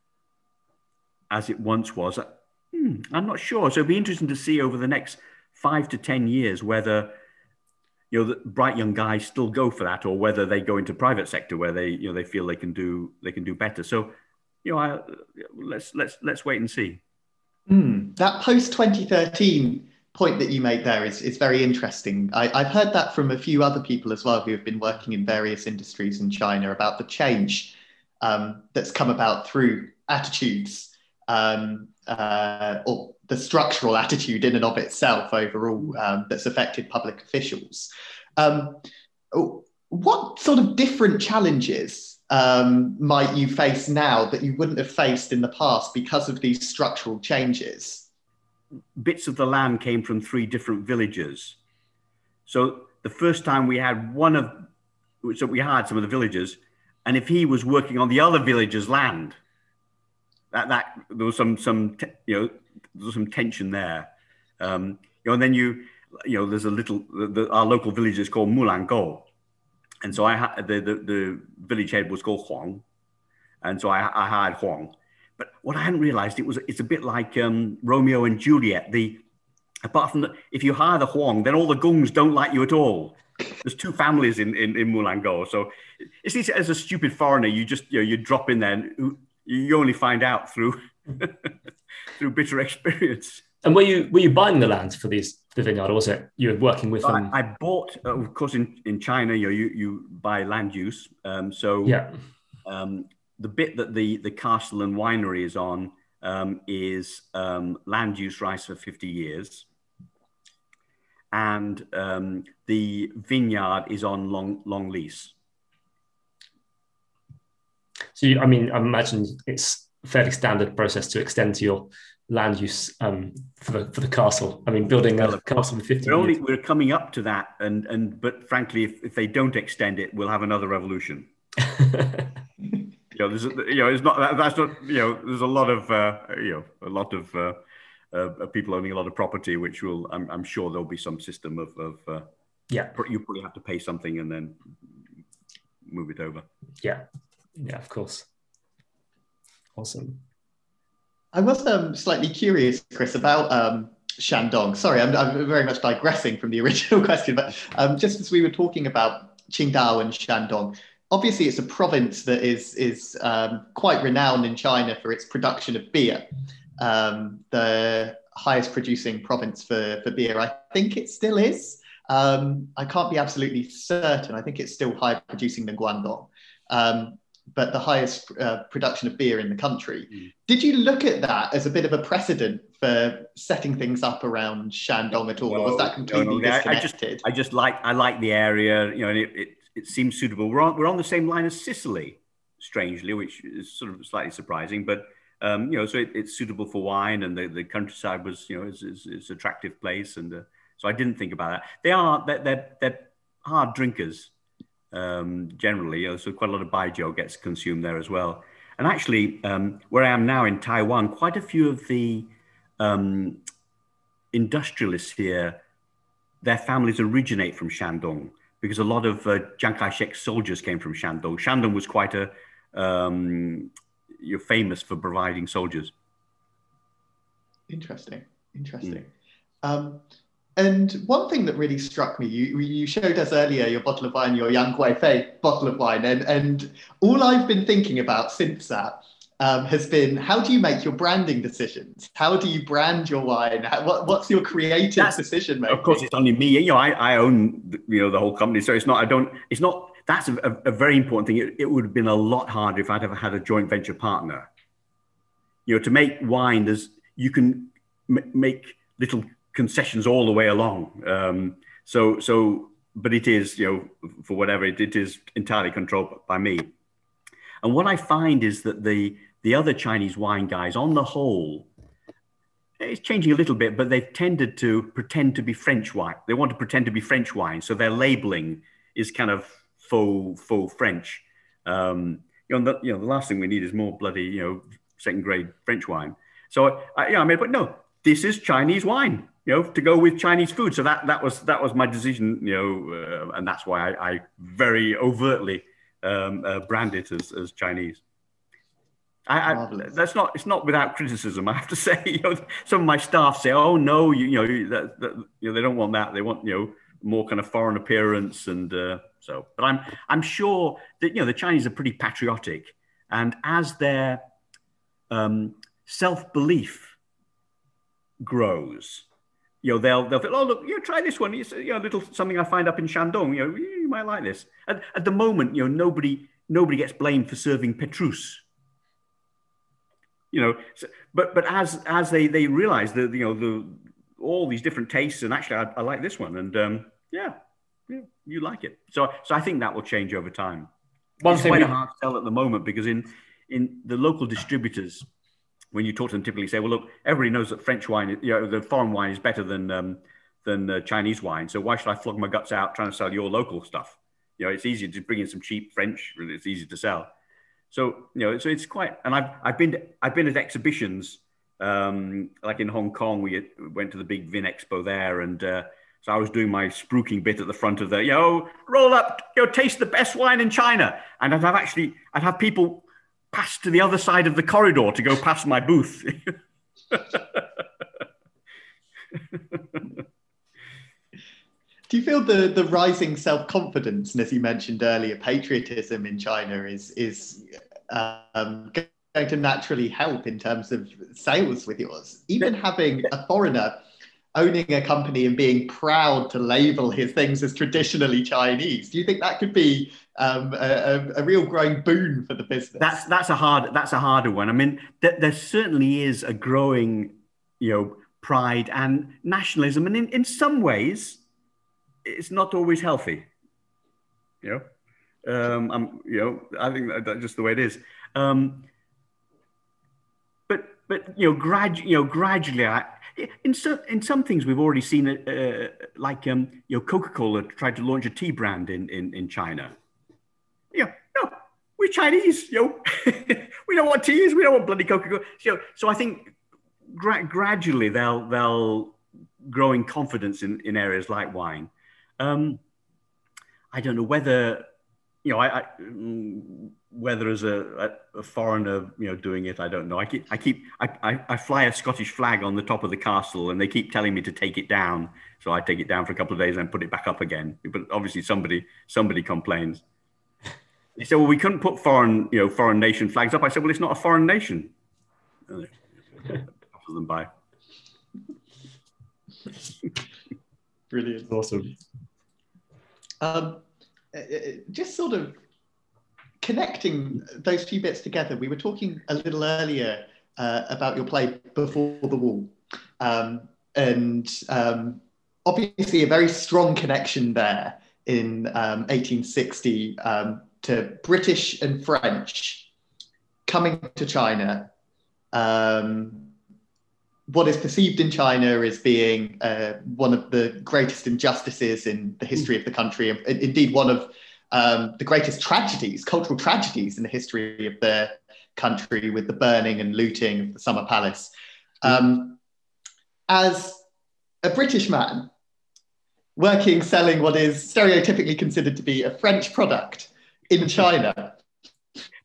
as it once was, hmm, I'm not sure. So it'd be interesting to see over the next five to 10 years whether you know, the bright young guys still go for that, or whether they go into private sector where they, you know, they feel they can do they can do better. So, you know, I, let's let's let's wait and see. Mm, that post 2013 point that you made there is, is very interesting. I, have heard that from a few other people as well who have been working in various industries in China about the change um, that's come about through attitudes um, uh, or the structural attitude in and of itself overall um, that's affected public officials. Um, what sort of different challenges um, might you face now that you wouldn't have faced in the past because of these structural changes? Bits of the land came from three different villages. So the first time we had one of, so we hired some of the villagers, and if he was working on the other village's land, that that there was some some you know there was some tension there. Um, you know, and then you you know there's a little the, our local village is called Mulango, and so I had the, the the village head was called Huang, and so I, I hired Huang. But what I hadn't realised it was it's a bit like um, Romeo and Juliet. The apart from if you hire the Huang, then all the gungs don't like you at all. There's two families in in, in Mulango, so it's, it's as a stupid foreigner, you just you know you drop in there and you only find out through through bitter experience. And were you were you buying the land for these the vineyard, or was it you were working with them? I, I bought, uh, of course, in, in China, you you you buy land use. Um, so yeah, um, the bit that the the castle and winery is on um, is um, land use rights for fifty years, and um, the vineyard is on long long lease. So, you, I mean, I imagine it's a fairly standard process to extend to your land use um, for the for the castle. I mean, building a castle in fifty. We're only we're coming up to that, and and but frankly, if, if they don't extend it, we'll have another revolution. you know, there's you know, it's not that, that's not you know, there's a lot of uh, you know, a lot of uh, uh, people owning a lot of property, which will I'm, I'm sure there'll be some system of of uh, yeah, you probably have to pay something and then move it over. Yeah, yeah, of course. Awesome. I was um, slightly curious, Chris, about um, Shandong. Sorry, I'm, I'm, very much digressing from the original question, but um, just as we were talking about Qingdao and Shandong, obviously it's a province that is is um, quite renowned in China for its production of beer. Um, the highest producing province for, for beer, I think it still is. Um, I can't be absolutely certain. I think it's still higher producing than Guangdong. Um, but the highest uh, production of beer in the country. Mm. Did you look at that as a bit of a precedent for setting things up around Shandong at all, no, or was that completely no, no. disconnected? I just, I just like I like the area, you know, and it, it, it seems suitable. We're on we're on the same line as Sicily, strangely, which is sort of slightly surprising, but. Um, you know, so it, it's suitable for wine, and the, the countryside was, you know, is, is, is attractive place, and uh, so I didn't think about that. They are they're, they're, they're hard drinkers, um, generally. So quite a lot of baijiu gets consumed there as well. And actually, um, where I am now in Taiwan, quite a few of the um, industrialists here, their families originate from Shandong because a lot of uh, Chiang Kai-shek soldiers came from Shandong. Shandong was quite a um, you're famous for providing soldiers. Interesting, interesting. Mm. And one thing that really struck me, you, you showed us earlier your bottle of wine, your Yang Guifei bottle of wine, and, and all I've been thinking about since that um, has been how do you make your branding decisions? How do you brand your wine? How, what, what's your creative that's, decision making? Of course, it's only me. You know, I, I own you know the whole company, so it's not. I don't. It's not. That's a, a, a very important thing. It, it would have been a lot harder if I'd ever had a joint venture partner. You know, to make wine, there's you can m- make little concessions all the way along. Um, so, so, but it is, you know, for whatever it, it is entirely controlled by me. And what I find is that the the other Chinese wine guys, on the whole, it's changing a little bit, but they've tended to pretend to be French wine. They want to pretend to be French wine, so their labeling is kind of faux faux French. Um, you know, the, you know, the last thing we need is more bloody, you know, second grade French wine. So, I, yeah, I mean, but no, this is Chinese wine you know, to go with Chinese food. So that that was that was my decision, you know, uh, and that's why I, I very overtly um, uh, brand it as, as Chinese. I, I, that's not it's not without criticism. I have to say, you know, some of my staff say, "Oh no, you, you know, that, that, you know, they don't want that. They want you know more kind of foreign appearance." And uh, so, but I'm I'm sure that you know the Chinese are pretty patriotic, and as their um, self belief grows, you know, they'll they'll feel, oh look, you know, try this one. It's you know, a little something I find up in Shandong. You know, you might like this. At, at the moment, you know, nobody nobody gets blamed for serving Petrus. You know, so, but but as as they they realize that you know the all these different tastes, and actually, I, I like this one, and um, yeah, yeah, you like it. So so I think that will change over time. One it's thing quite we... hard to tell at the moment because in in the local distributors when you talk to them, typically say, well, look, everybody knows that French wine, you know, the foreign wine is better than um, than uh, Chinese wine. So why should I flog my guts out trying to sell your local stuff? You know, it's easier to bring in some cheap French. It's easy to sell. So you know, so it's quite. And I've I've been to, I've been at exhibitions um, like in Hong Kong. We went to the big Vinexpo there, and uh, so I was doing my spruiking bit at the front of the, you know, roll up, you know, taste the best wine in China. And I'd have actually, I'd have people pass to the other side of the corridor to go past my booth. Do you feel the, the rising self confidence, and as you mentioned earlier, patriotism in China is is um, going to naturally help in terms of sales with yours? Even having a foreigner owning a company and being proud to label his things as traditionally Chinese. Do you think that could be um, a, a, real growing boon for the business? That's that's a hard that's a harder one. I mean, th- there certainly is a growing, you know, pride and nationalism, and in, in some ways, it's not always healthy. You know, um, I'm, you know, I think that, that's just the way it is. Um, but but you know, grad, you know, gradually, I, in some in some things we've already seen it, uh, like um, you know Coca-Cola tried to launch a tea brand in in, in China. Yeah, no, we're Chinese, yo. we don't want teas. We don't want bloody Coca-Cola. So, so I think gra- gradually they'll they'll growing confidence in, in areas like wine. Um, I don't know whether you know I, I whether as a, a, foreigner, you know, doing it, I don't know. I keep, I keep, I, I, fly a Scottish flag on the top of the castle, and they keep telling me to take it down. So I take it down for a couple of days and put it back up again. But obviously, somebody, somebody complains. They said, "Well, we couldn't put foreign, you know, foreign nation flags up." I said, "Well, it's not a foreign nation." them by. Brilliant, awesome. Um, uh, uh, just sort of connecting those two bits together, we were talking a little earlier uh, about your play Before the Wall. Um, and um, obviously, a very strong connection there in 1860 um, um, to British and French coming to China. Um, what is perceived in China as being uh, one of the greatest injustices in the history of the country, indeed, one of um, the greatest tragedies, cultural tragedies in the history of the country, with the burning and looting of the Summer Palace. Um, as a British man working, selling what is stereotypically considered to be a French product in China.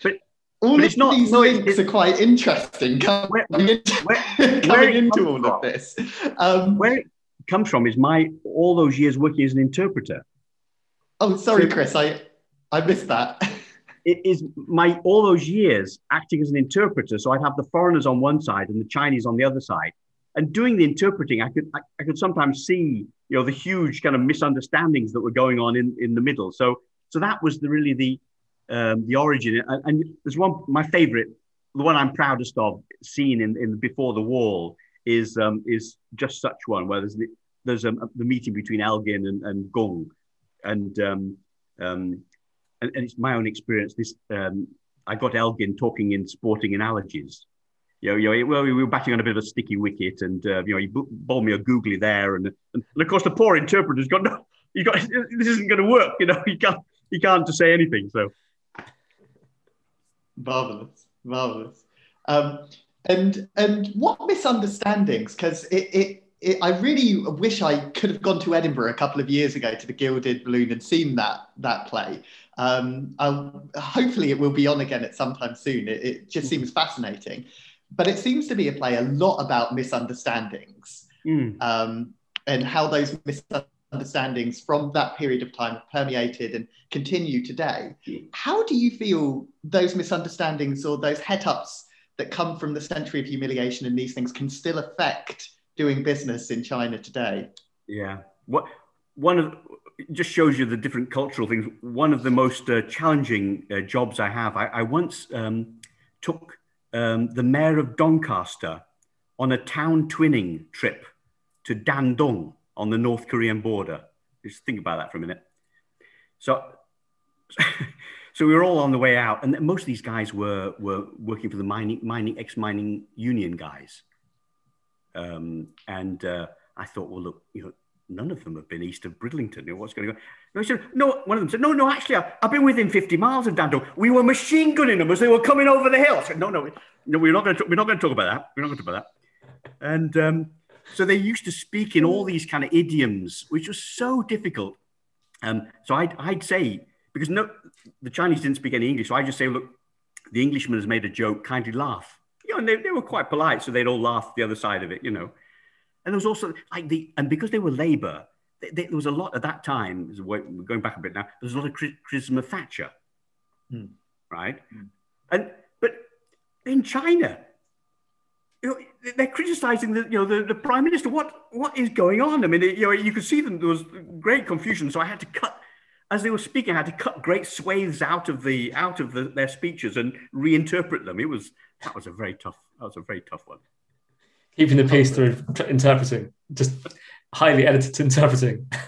But, all but of not, these no, links are quite interesting coming, where, into, where, coming into all from, of this. Um, where it comes from is my all those years working as an interpreter. Oh, sorry, so, Chris, I, I missed that. It is my all those years acting as an interpreter. So I'd have the foreigners on one side and the Chinese on the other side. And doing the interpreting, I could I, I could sometimes see you know the huge kind of misunderstandings that were going on in, in the middle. So so that was the, really the um, the origin. And, and, there's one my favorite, the one I'm proudest of, seen in, in Before the Wall is um, is just such one where there's the, there's a, the meeting between Elgin and, and Gung, and, um, um, and and it's my own experience. This um, I got Elgin talking in sporting analogies. You know, you know, well, we were batting on a bit of a sticky wicket, and uh, you know, he bowled me a googly there, and, and, and of course the poor interpreter's got no, he got this isn't going to work. You know, he can't he can't say anything. So marvelous, marvelous. Um, and and what misunderstandings? Because it, it, it, I really wish I could have gone to Edinburgh a couple of years ago to the Gilded Balloon and seen that that play. Um, hopefully, it will be on again at some time soon. It, it, just seems fascinating, but it seems to be a play a lot about misunderstandings mm. um, and how those misunderstandings from that period of time permeated and continue today. How do you feel those misunderstandings or those het ups that come from the century of humiliation and these things can still affect doing business in China today? Yeah. What one of just shows you the different cultural things. One of the most uh, challenging uh, jobs I have. I, I once um, took um, the mayor of Doncaster on a town twinning trip to Dandong on the North Korean border. Just think about that for a minute. So, so we were all on the way out, and most of these guys were were working for the mining, mining ex-mining union guys. Um, and uh, I thought, well, look, you know, none of them have been east of Bridlington. You know, what's going on? No, said, no, one of them said, no, no, actually, I, have been within 50 miles of Dandong. We were machine gunning them as they were coming over the hill. I said, no, no, no, we're not going to, we're not going to talk about that. We're not going to talk about that. And um, so they used to speak in all these kind of idioms, which was so difficult. Um, so I'd, I'd say, because no, the Chinese didn't speak any English, so I just say, look, the Englishman has made a joke, kindly laugh. You know, and they, they were quite polite, so they'd all laugh the other side of it, you know. And there was also like the, and because they were Labour, they, they, there was a lot at that time, going back a bit now, there was a lot of criticism of Thatcher, hmm. right? Hmm. And, but in China, you know, they're criticizing the, you know, the, the prime minister. What, what is going on? I mean, you know, you could see them. There was great confusion. So I had to cut, as they were speaking, I had to cut great swathes out of the, out of the, their speeches and reinterpret them. It was, that was a very tough, that was a very tough one. Keeping the peace through interpreting, just highly edited interpreting.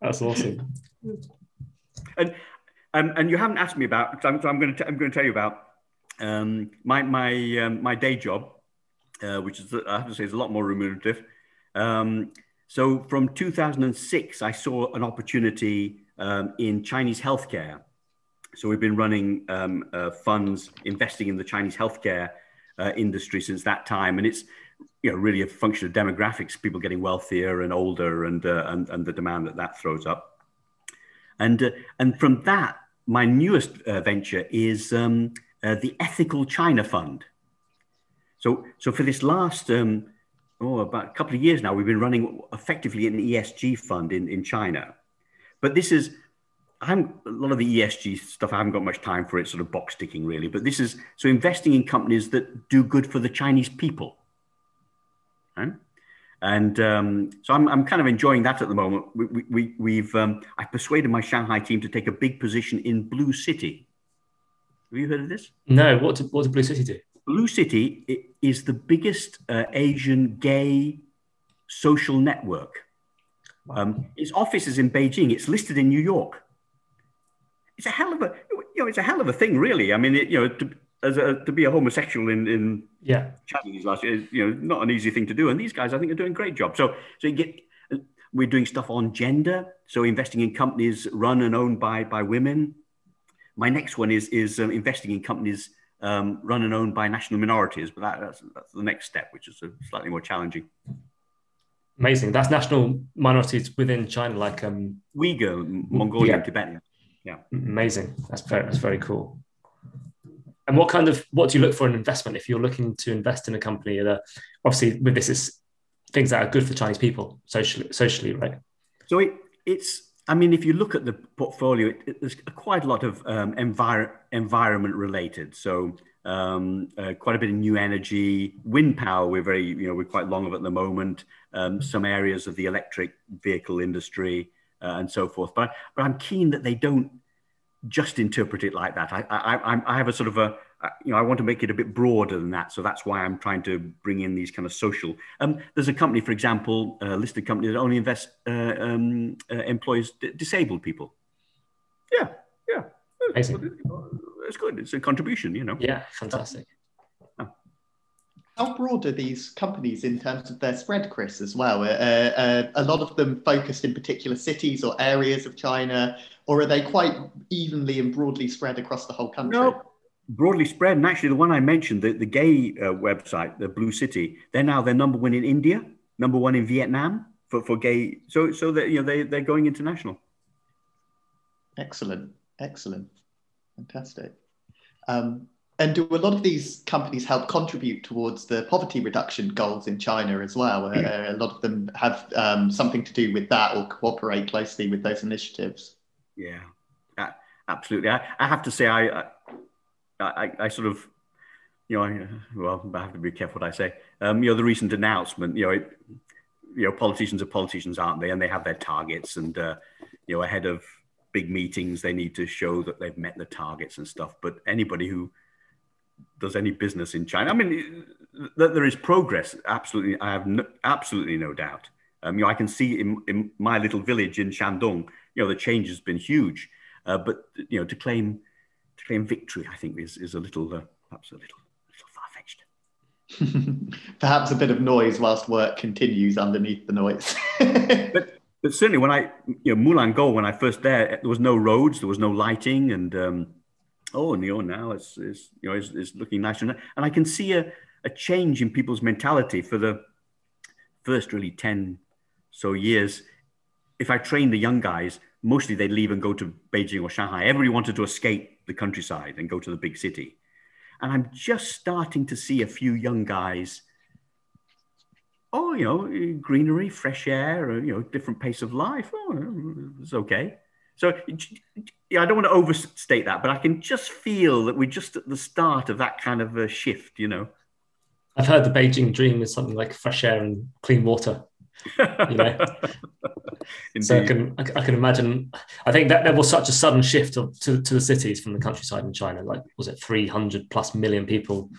That's awesome. And, um, and you haven't asked me about, so I'm, so I'm going to, I'm going to tell you about um, my my um, my day job, uh, which is I have to say is a lot more remunerative. Um, so from 2006, I saw an opportunity um, in Chinese healthcare. So we've been running um, uh, funds investing in the Chinese healthcare uh, industry since that time, and it's you know really a function of demographics, people getting wealthier and older, and uh, and, and the demand that that throws up. And uh, and from that, my newest uh, venture is um, uh, the Ethical China Fund. So, so for this last um, oh, about a couple of years now, we've been running effectively an ESG fund in, in China. But this is, I'm a lot of the ESG stuff, I haven't got much time for it, sort of box ticking really. But this is so investing in companies that do good for the Chinese people. Right? And um, so I'm, I'm kind of enjoying that at the moment. We, we, we, we've um, I persuaded my Shanghai team to take a big position in Blue City. Have you heard of this? No. What did, what did Blue City do? Blue City is the biggest uh, Asian gay social network. Um, its office is in Beijing. It's listed in New York. It's a hell of a, you know, it's a hell of a thing, really. I mean, it, you know, to, as a, to be a homosexual in, in Yeah. China these last years, you know, not an easy thing to do. And these guys, I think, are doing a great job. So, so you get, we're doing stuff on gender. So investing in companies run and owned by by women. My next one is is um, investing in companies um, run and owned by national minorities. But that, that's that's the next step, which is slightly more challenging. Amazing. That's national minorities within China, like um, Uyghur, Mongolian, Yeah. Tibetan. Amazing. That's very that's very cool. And what kind of what do you look for in investment if you're looking to invest in a company that obviously with this is things that are good for Chinese people socially socially, right? So it, it's, I mean, if you look at the portfolio, it, it, there's quite a lot of um, envir- environment related. So um, uh, quite a bit of new energy, wind power. We're very, you know, we're quite long of at the moment. Um, some areas of the electric vehicle industry uh, and so forth. But but I'm keen that they don't just interpret it like that. I I, I'm- have a sort of a uh, you know I want to make it a bit broader than that. So that's why I'm trying to bring in these kind of social. Um, there's a company, for example, a listed company that only invests uh, um, uh, employs d- disabled people. Yeah, yeah, Amazing. it's good. It's a contribution, you know. Yeah, fantastic. How broad are these companies in terms of their spread, Chris, as well? Uh, uh, a lot of them focused in particular cities or areas of China, or are they quite evenly and broadly spread across the whole country? No, broadly spread. And actually, the one I mentioned, the, the gay uh, website, the Blue City, they're now they're number one in India, number one in Vietnam for, for gay. So so that you know they they're going international. Excellent, excellent, fantastic. Um, and do a lot of these companies help contribute towards the poverty reduction goals in China as well? Uh, a lot of them have um, something to do with that or cooperate closely with those initiatives. Yeah, absolutely. I, I have to say, I, I, I, I sort of, you know, I, well, I have to be careful what I say. Um, you know, the recent announcement, you know, it, you know, politicians are politicians, aren't they? And they have their targets, and uh, you know, ahead of big meetings, they need to show that they've met the targets and stuff. But anybody who does any business in China, I mean, that there is progress. Absolutely, I have no, absolutely no doubt. Um, you know, I can see in, in my little village in Shandong, you know, the change has been huge. Uh, but you know, to claim to claim victory, I think is is a little uh, perhaps a little little far fetched. Perhaps a bit of noise whilst work continues underneath the noise. But but certainly when I you know Mulan Go when I first there, there was no roads, there was no lighting, and um, oh, you now it's, it's you know it's looking nice, and I can see a, a change in people's mentality for the first really ten so years. If I trained the young guys, mostly they'd leave and go to Beijing or Shanghai. Everybody wanted to escape the countryside and go to the big city. And I'm just starting to see a few young guys, oh, you know, greenery, fresh air, you know, different pace of life. Oh, it's okay. So, yeah, I don't want to overstate that, but I can just feel that we're just at the start of that kind of a shift, you know. I've heard the Beijing dream is something like fresh air and clean water. You know, so I can I can- I can imagine. I think that there was such a sudden shift of, to to the cities from the countryside in China. Like, was it three hundred plus million people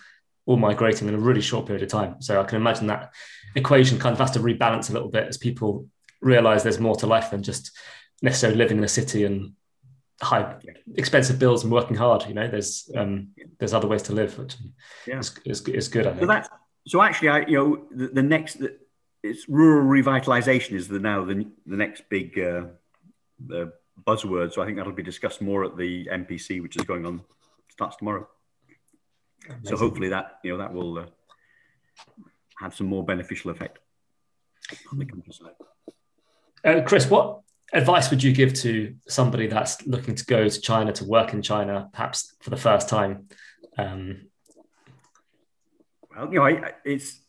all migrating in a really short period of time? So I can imagine that equation kind of has to rebalance a little bit as people realize there's more to life than just necessarily living in a city and high expensive bills and working hard. You know, there's um, there's other ways to live, which Yeah. is, is, is good. I So think. that so actually, I you know the, the next the, it's rural revitalization is the now the the next big uh, the buzzword. So I think that'll be discussed more at the NPC, which is going on starts tomorrow. So hopefully that you know that will uh, have some more beneficial effect on the countryside. Uh, Chris, what advice would you give to somebody that's looking to go to China to work in China, perhaps for the first time? Um, Well, you know, I, I- it's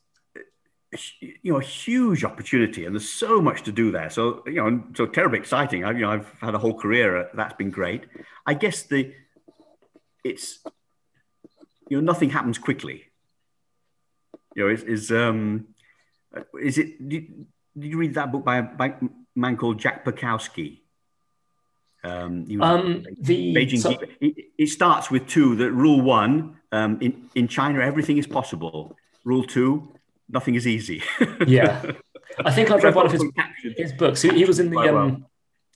you know a huge opportunity, and there's so much to do there. So you know, so terribly exciting. I, you know, I've had a whole career. uh, That's been great. I guess the it's you know nothing happens quickly. You know, is is um uh, is it? Did, did you read that book by by man called Jack Perkowski? Um, um, the Beijing. So, it, it, starts with two. That rule one um, in in China, everything is possible. Rule two, nothing is easy. yeah, I think I've read one of his, his books. He, he was in the um, well.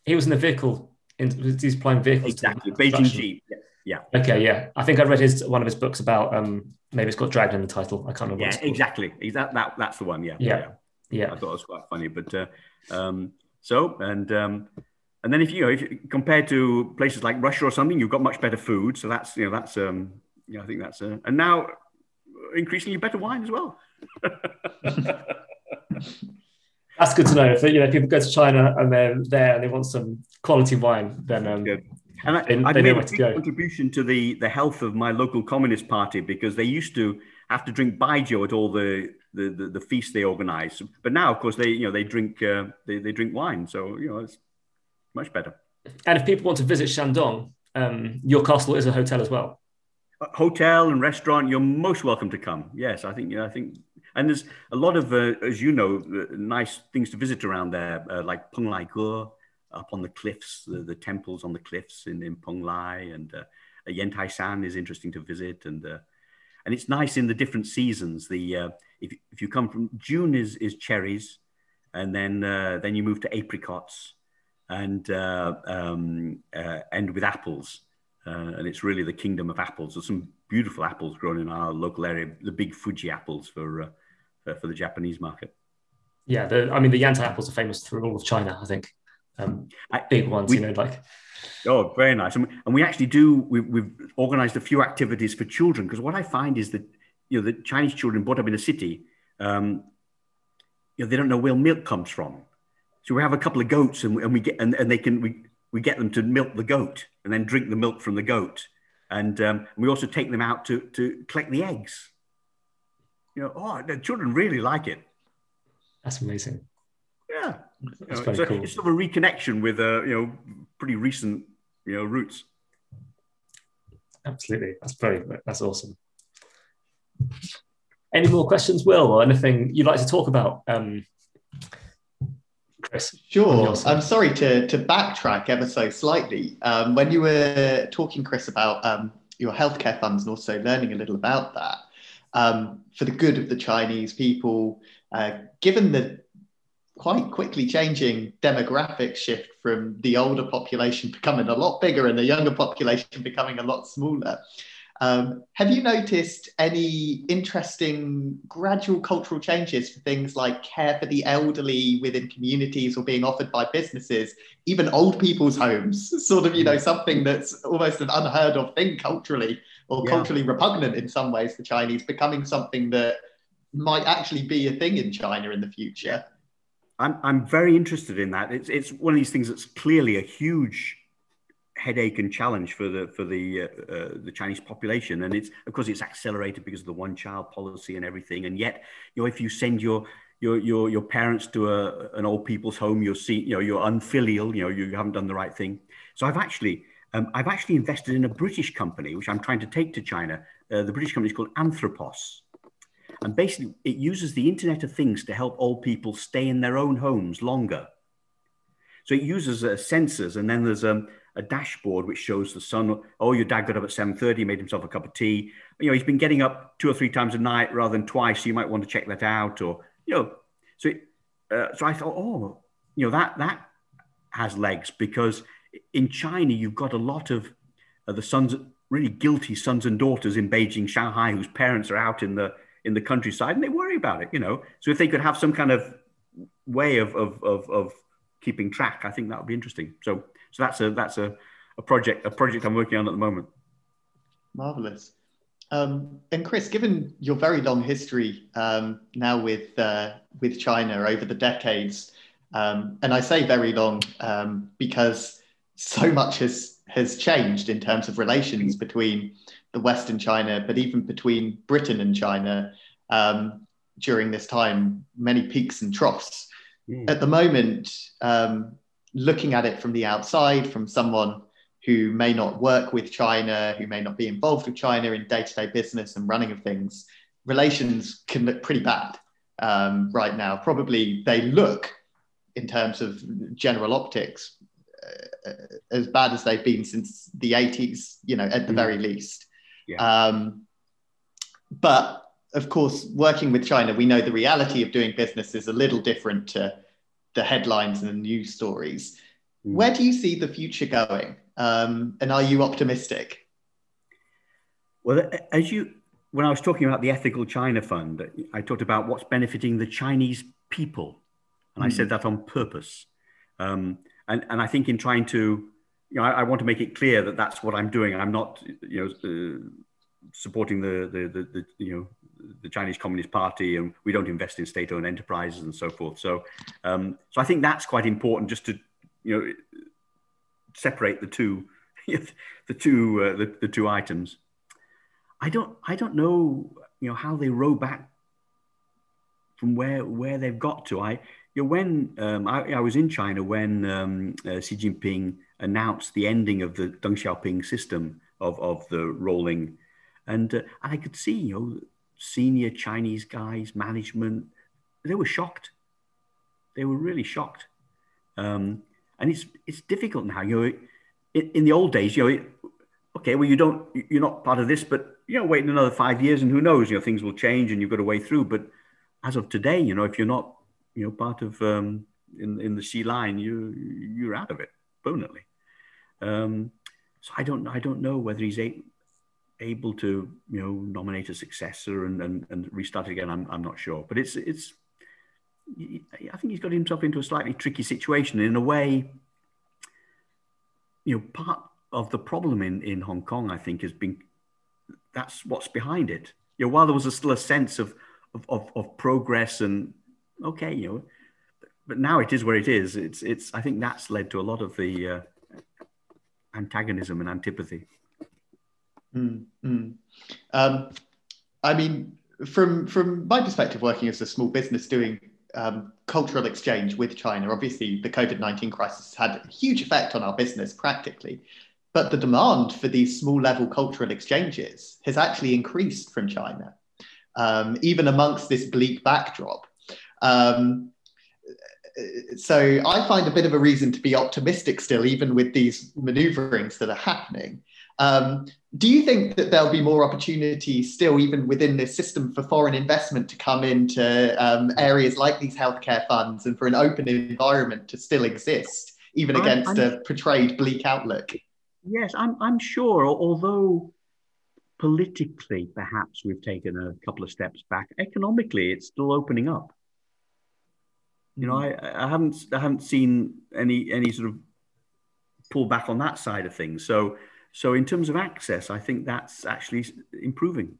he was in the vehicle. In, he's playing vehicles. Exactly, Beijing Jeep. Yeah. Okay. Yeah, I think I read his one of his books about um maybe it's got dragon in the title. I can't remember. Yeah, exactly. That, that that's the one. Yeah. Yeah. Yeah. yeah. I thought it was quite funny, but uh, um, so and um, and then if you know, if you, compared to places like Russia or something, you've got much better food. So that's you know that's um, yeah, I think that's uh, and now increasingly better wine as well. that's good to know. If you know people go to China and they're there and they want some quality wine, then um. And I, they, I've they made a big contribution to the, the health of my local Communist Party because they used to have to drink baijiu at all the, the, the, the feasts they organise. But now, of course, they you know they drink uh, they, they drink wine, so you know it's much better. And if people want to visit Shandong, um, your castle is a hotel as well. A hotel and restaurant, you're most welcome to come. Yes, I think. you know, I think. And there's a lot of, uh, as you know, uh, nice things to visit around there, uh, like Penglai Ge, up on the cliffs, the, the, temples on the cliffs in, in Penglai, and uh, Yantai Shan is interesting to visit, and uh, and it's nice in the different seasons. The uh, if if you come from June is is cherries, and then uh, then you move to apricots, and uh, um, uh, end with apples. Uh, and it's really the kingdom of apples. There's some beautiful apples grown in our local area, the big Fuji apples for uh, for the Japanese market. Yeah, the, I mean the Yantai apples are famous through all of China. I think um, big ones, we, you know, like. Oh, very nice. And, and we actually do. We, we've organised a few activities for children because what I find is that you know the Chinese children brought up in a city, um, you know, they don't know where milk comes from. So we have a couple of goats and, and we get and, and they can we, we get them to milk the goat and then drink the milk from the goat. And um, we also take them out to, to collect the eggs. You know, oh, the children really like it. That's amazing. Yeah, That's you know, it's, cool. it's sort of a reconnection with uh, you know pretty recent you know roots. Absolutely, that's very that's awesome. Any more questions, Will, or anything you'd like to talk about? Um, Chris? Sure. I'm sorry to, to backtrack ever so slightly. Um, when you were talking, Chris, about um, your healthcare funds and also learning a little about that, um, for the good of the Chinese people, uh, given the quite quickly changing demographic shift from the older population becoming a lot bigger and the younger population becoming a lot smaller, um, have you noticed any interesting gradual cultural changes for things like care for the elderly within communities or being offered by businesses, even old people's homes? Sort of, you know, something that's almost an unheard of thing culturally or yeah. culturally repugnant in some ways for Chinese, becoming something that might actually be a thing in China in the future. I'm, I'm very interested in that. It's, it's one of these things that's clearly a huge headache and challenge for the for the uh, uh, the Chinese population, and it's of course it's accelerated because of the one child policy and everything. And yet, you know, if you send your your your, your parents to a, an old people's home, you're see, you know, you're unfilial. You know, you haven't done the right thing. So I've actually um, I've actually invested in a British company which I'm trying to take to China. Uh, the British company is called Anthropos. And basically, it uses the Internet of Things to help old people stay in their own homes longer. So it uses uh, sensors, and then there's um, a dashboard which shows the sun. Oh, your dad got up at 7.30, made himself a cup of tea. You know, he's been getting up two or three times a night rather than twice. So you might want to check that out. Or, you know, so, it, uh, so I thought, oh, you know, that, that has legs because in China, you've got a lot of uh, the sons, really guilty sons and daughters in Beijing, Shanghai, whose parents are out in the, in the countryside and they worry about it, you know. So if they could have some kind of way of, of, of, of keeping track, I think that would be interesting. So so that's a that's a, a project a project I'm working on at the moment. Marvelous. Um, and Chris, given your very long history um, now with uh, with China over the decades, um, and I say very long um, because so much has has changed in terms of relations between the West and China, but even between Britain and China um, during this time, many peaks and troughs. Mm. At the moment, um, looking at it from the outside, from someone who may not work with China, who may not be involved with China in day to day business and running of things, relations can look pretty bad. um, right now. Probably they look, in terms of general optics, uh, as bad as they've been since the 80s, you know, at the mm. very least. Yeah. Um, but of course, working with China, we know the reality of doing business is a little different to the headlines and the news stories. Mm. Where do you see the future going? Um, and are you optimistic? Well, as you, when I was talking about the Ethical China Fund, I talked about what's benefiting the Chinese people. And mm. I said that on purpose. Um, and, and I think in trying to, you know, I, I, want to make it clear that that's what I'm doing. I'm not, you know, uh, supporting the, the, the, the, you know, the Chinese Communist Party, and we don't invest in state-owned enterprises and so forth. So, um, so I think that's quite important, just to, you know, separate the two, the two, uh, the, the two items. I don't, I don't know, you know, how they row back from where where they've got to. I, you know, when um, I, I, was in China when um, uh, Xi Jinping announced the ending of the Deng Xiaoping system of, of the rolling, and uh, I could see, you know, senior Chinese guys, management, they were shocked. They were really shocked. Um, and it's it's difficult now. You know, in, in the old days, you know, it, okay, well, you don't, you're not part of this, but you know, wait another five years, and who knows? You know, things will change, and you've got to wait through. But as of today, you know, if you're not, you know, part of um, in in the Xi line, you you're out of it permanently. Um, so I don't I don't know whether he's a, able to you know nominate a successor and, and, and restart again. I'm, I'm not sure, but it's it's I think he's got himself into a slightly tricky situation in a way. You know, part of the problem in, in Hong Kong, I think, has been that's what's behind it. You know, while there was a, still a sense of, of, of, of progress and okay, you know, but now it is where it is. It's it's I think that's led to a lot of the uh, antagonism and antipathy. Mm, mm. Um, I mean, from from my perspective, working as a small business doing um, cultural exchange with China, obviously the COVID nineteen crisis had a huge effect on our business practically, but the demand for these small level cultural exchanges has actually increased from China, um, even amongst this bleak backdrop. Um, so I find a bit of a reason to be optimistic still, even with these maneuverings that are happening. Um, do you think that there'll be more opportunity still, even within this system, for foreign investment to come into um, areas like these healthcare funds and for an open environment to still exist, even against I'm, I'm, a portrayed bleak outlook? Yes, I'm, I'm sure, although politically perhaps we've taken a couple of steps back, economically it's still opening up. You know, hmm. I, I haven't I haven't seen any any sort of pull back on that side of things. So so in terms of access, I think that's actually improving.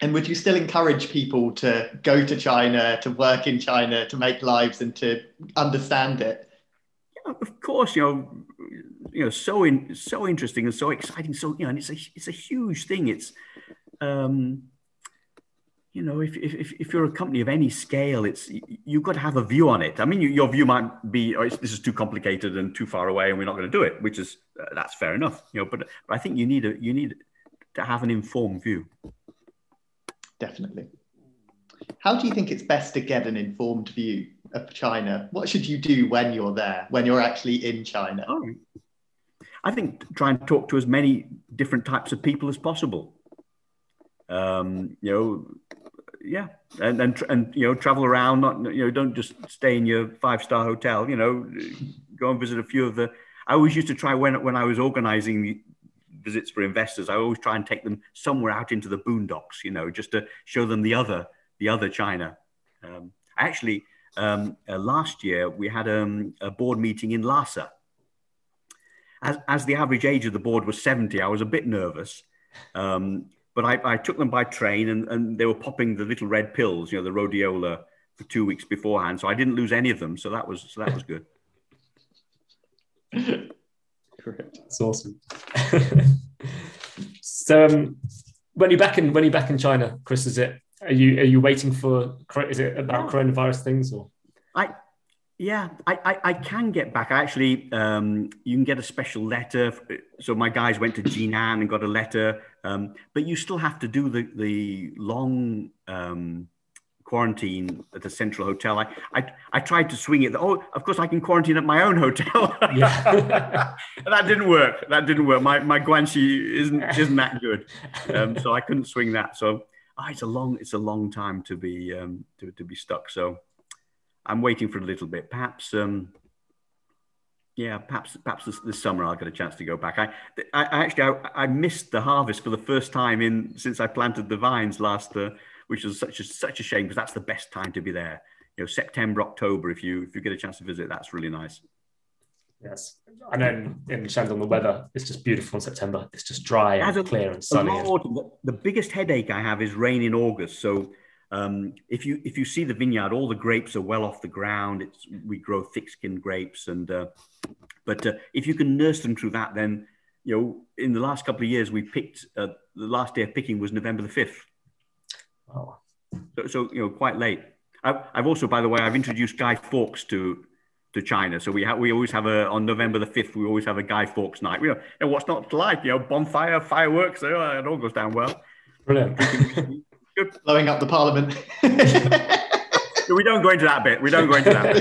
And would you still encourage people to go to China, to work in China, to make lives and to understand it? Yeah, of course, you know, you know, so in, so interesting and so exciting. So you know, and it's a it's a huge thing. It's um, you know, if, if, if you're a company of any scale, it's you've got to have a view on it. I mean, you, your view might be, oh, this is too complicated and too far away, and we're not going to do it, which is uh, that's fair enough, you know. But but I think you need a you need to have an informed view. Definitely. How do you think it's best to get an informed view of China? What should you do when you're there, when you're actually in China? Oh, I think try and talk to as many different types of people as possible. Um, you know, yeah, and and and you know, travel around. Not you know, don't just stay in your five star hotel. You know, go and visit a few of the. I always used to try when when I was organising visits for investors. I always try and take them somewhere out into the boondocks. You know, just to show them the other the other China. Um, actually, um, uh, last year we had um, a board meeting in Lhasa. As, as the average age of the board was 70, I was a bit nervous. Um, but I, I took them by train and, and they were popping the little red pills, you know, the rhodiola for two weeks beforehand. So I didn't lose any of them. So that was so that was good. Correct. That's awesome. so um, when you're back in when you're back in China, Chris, is it are you are you waiting for is it about coronavirus things or? I yeah, I, I, I, can get back. I actually, um, you can get a special letter. So my guys went to Jinan and got a letter, um, but you still have to do the the long um, quarantine at the central hotel. I, I, I tried to swing it. Oh, of course, I can quarantine at my own hotel. Yeah. that didn't work. That didn't work. My my guanxi isn't isn't that good, um, so I couldn't swing that. So oh, it's a long it's a long time to be um, to to be stuck. So I'm waiting for a little bit. Perhaps um, yeah, perhaps perhaps this, this, summer I'll get a chance to go back. I, I actually I, I, missed the harvest for the first time in since I planted the vines last, uh, which was such a such a shame because that's the best time to be there. You know, September, October. If you if you get a chance to visit, that's really nice. Yes, And then in, Shandong the weather it's just beautiful in September. It's just dry and a, clear and sunny. The, the biggest headache I have is rain in August. So um, if you if you see the vineyard, all the grapes are well off the ground. It's we grow thick-skinned grapes, and uh, but uh, if you can nurse them through that, then you know in the last couple of years we picked uh, the last day of picking was November the fifth. Oh, so, so, you know quite late. I've, I've, also, by the way, I've introduced Guy Fawkes to to China. So we have we always have a on November the fifth we always have a Guy Fawkes night. You know and what's not to like you know bonfire, fireworks, it all goes down well. Brilliant. Good. Blowing up the parliament. we don't go into that bit. We don't go into that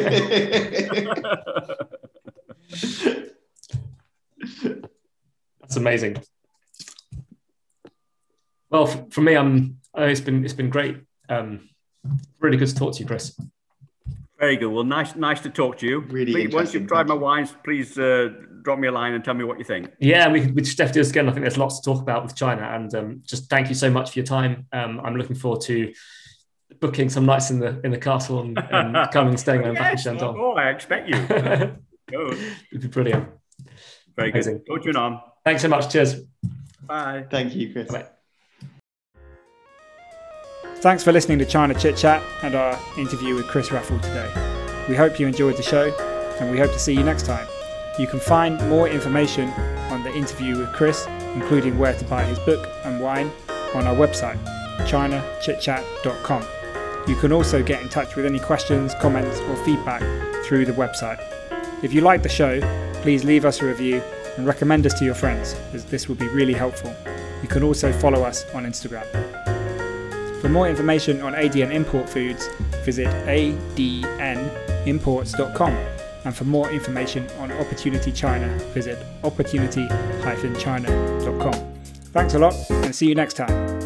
bit. That's amazing. Well, for me, I'm. It's been it's been great. Um, really good to talk to you, Chris. Very good. Well, nice, nice to talk to you. Really, please, once you've tried my wines, please uh, drop me a line and tell me what you think. Yeah, we we just have to do this again. I think there's lots to talk about with China, and um, just thank you so much for your time. Um, I'm looking forward to booking some nights in the in the castle and, and coming and staying yes, back in Shandong. Oh, I expect you. It'd be brilliant. Very Amazing. good. Talk to you on. Thanks so much. Cheers. Bye. Thank you, Chris. Bye. Thanks for listening to China Chit Chat and our interview with Chris Ruffle today. We hope you enjoyed the show and we hope to see you next time. You can find more information on the interview with Chris, including where to buy his book and wine, on our website, chinachitchat.com. You can also get in touch with any questions, comments, or feedback through the website. If you like the show, please leave us a review and recommend us to your friends, as this will be really helpful. You can also follow us on Instagram. For more information on ADN Import Foods, visit adnimports.com. And for more information on Opportunity China, visit opportunity-china.com. Thanks a lot and see you next time.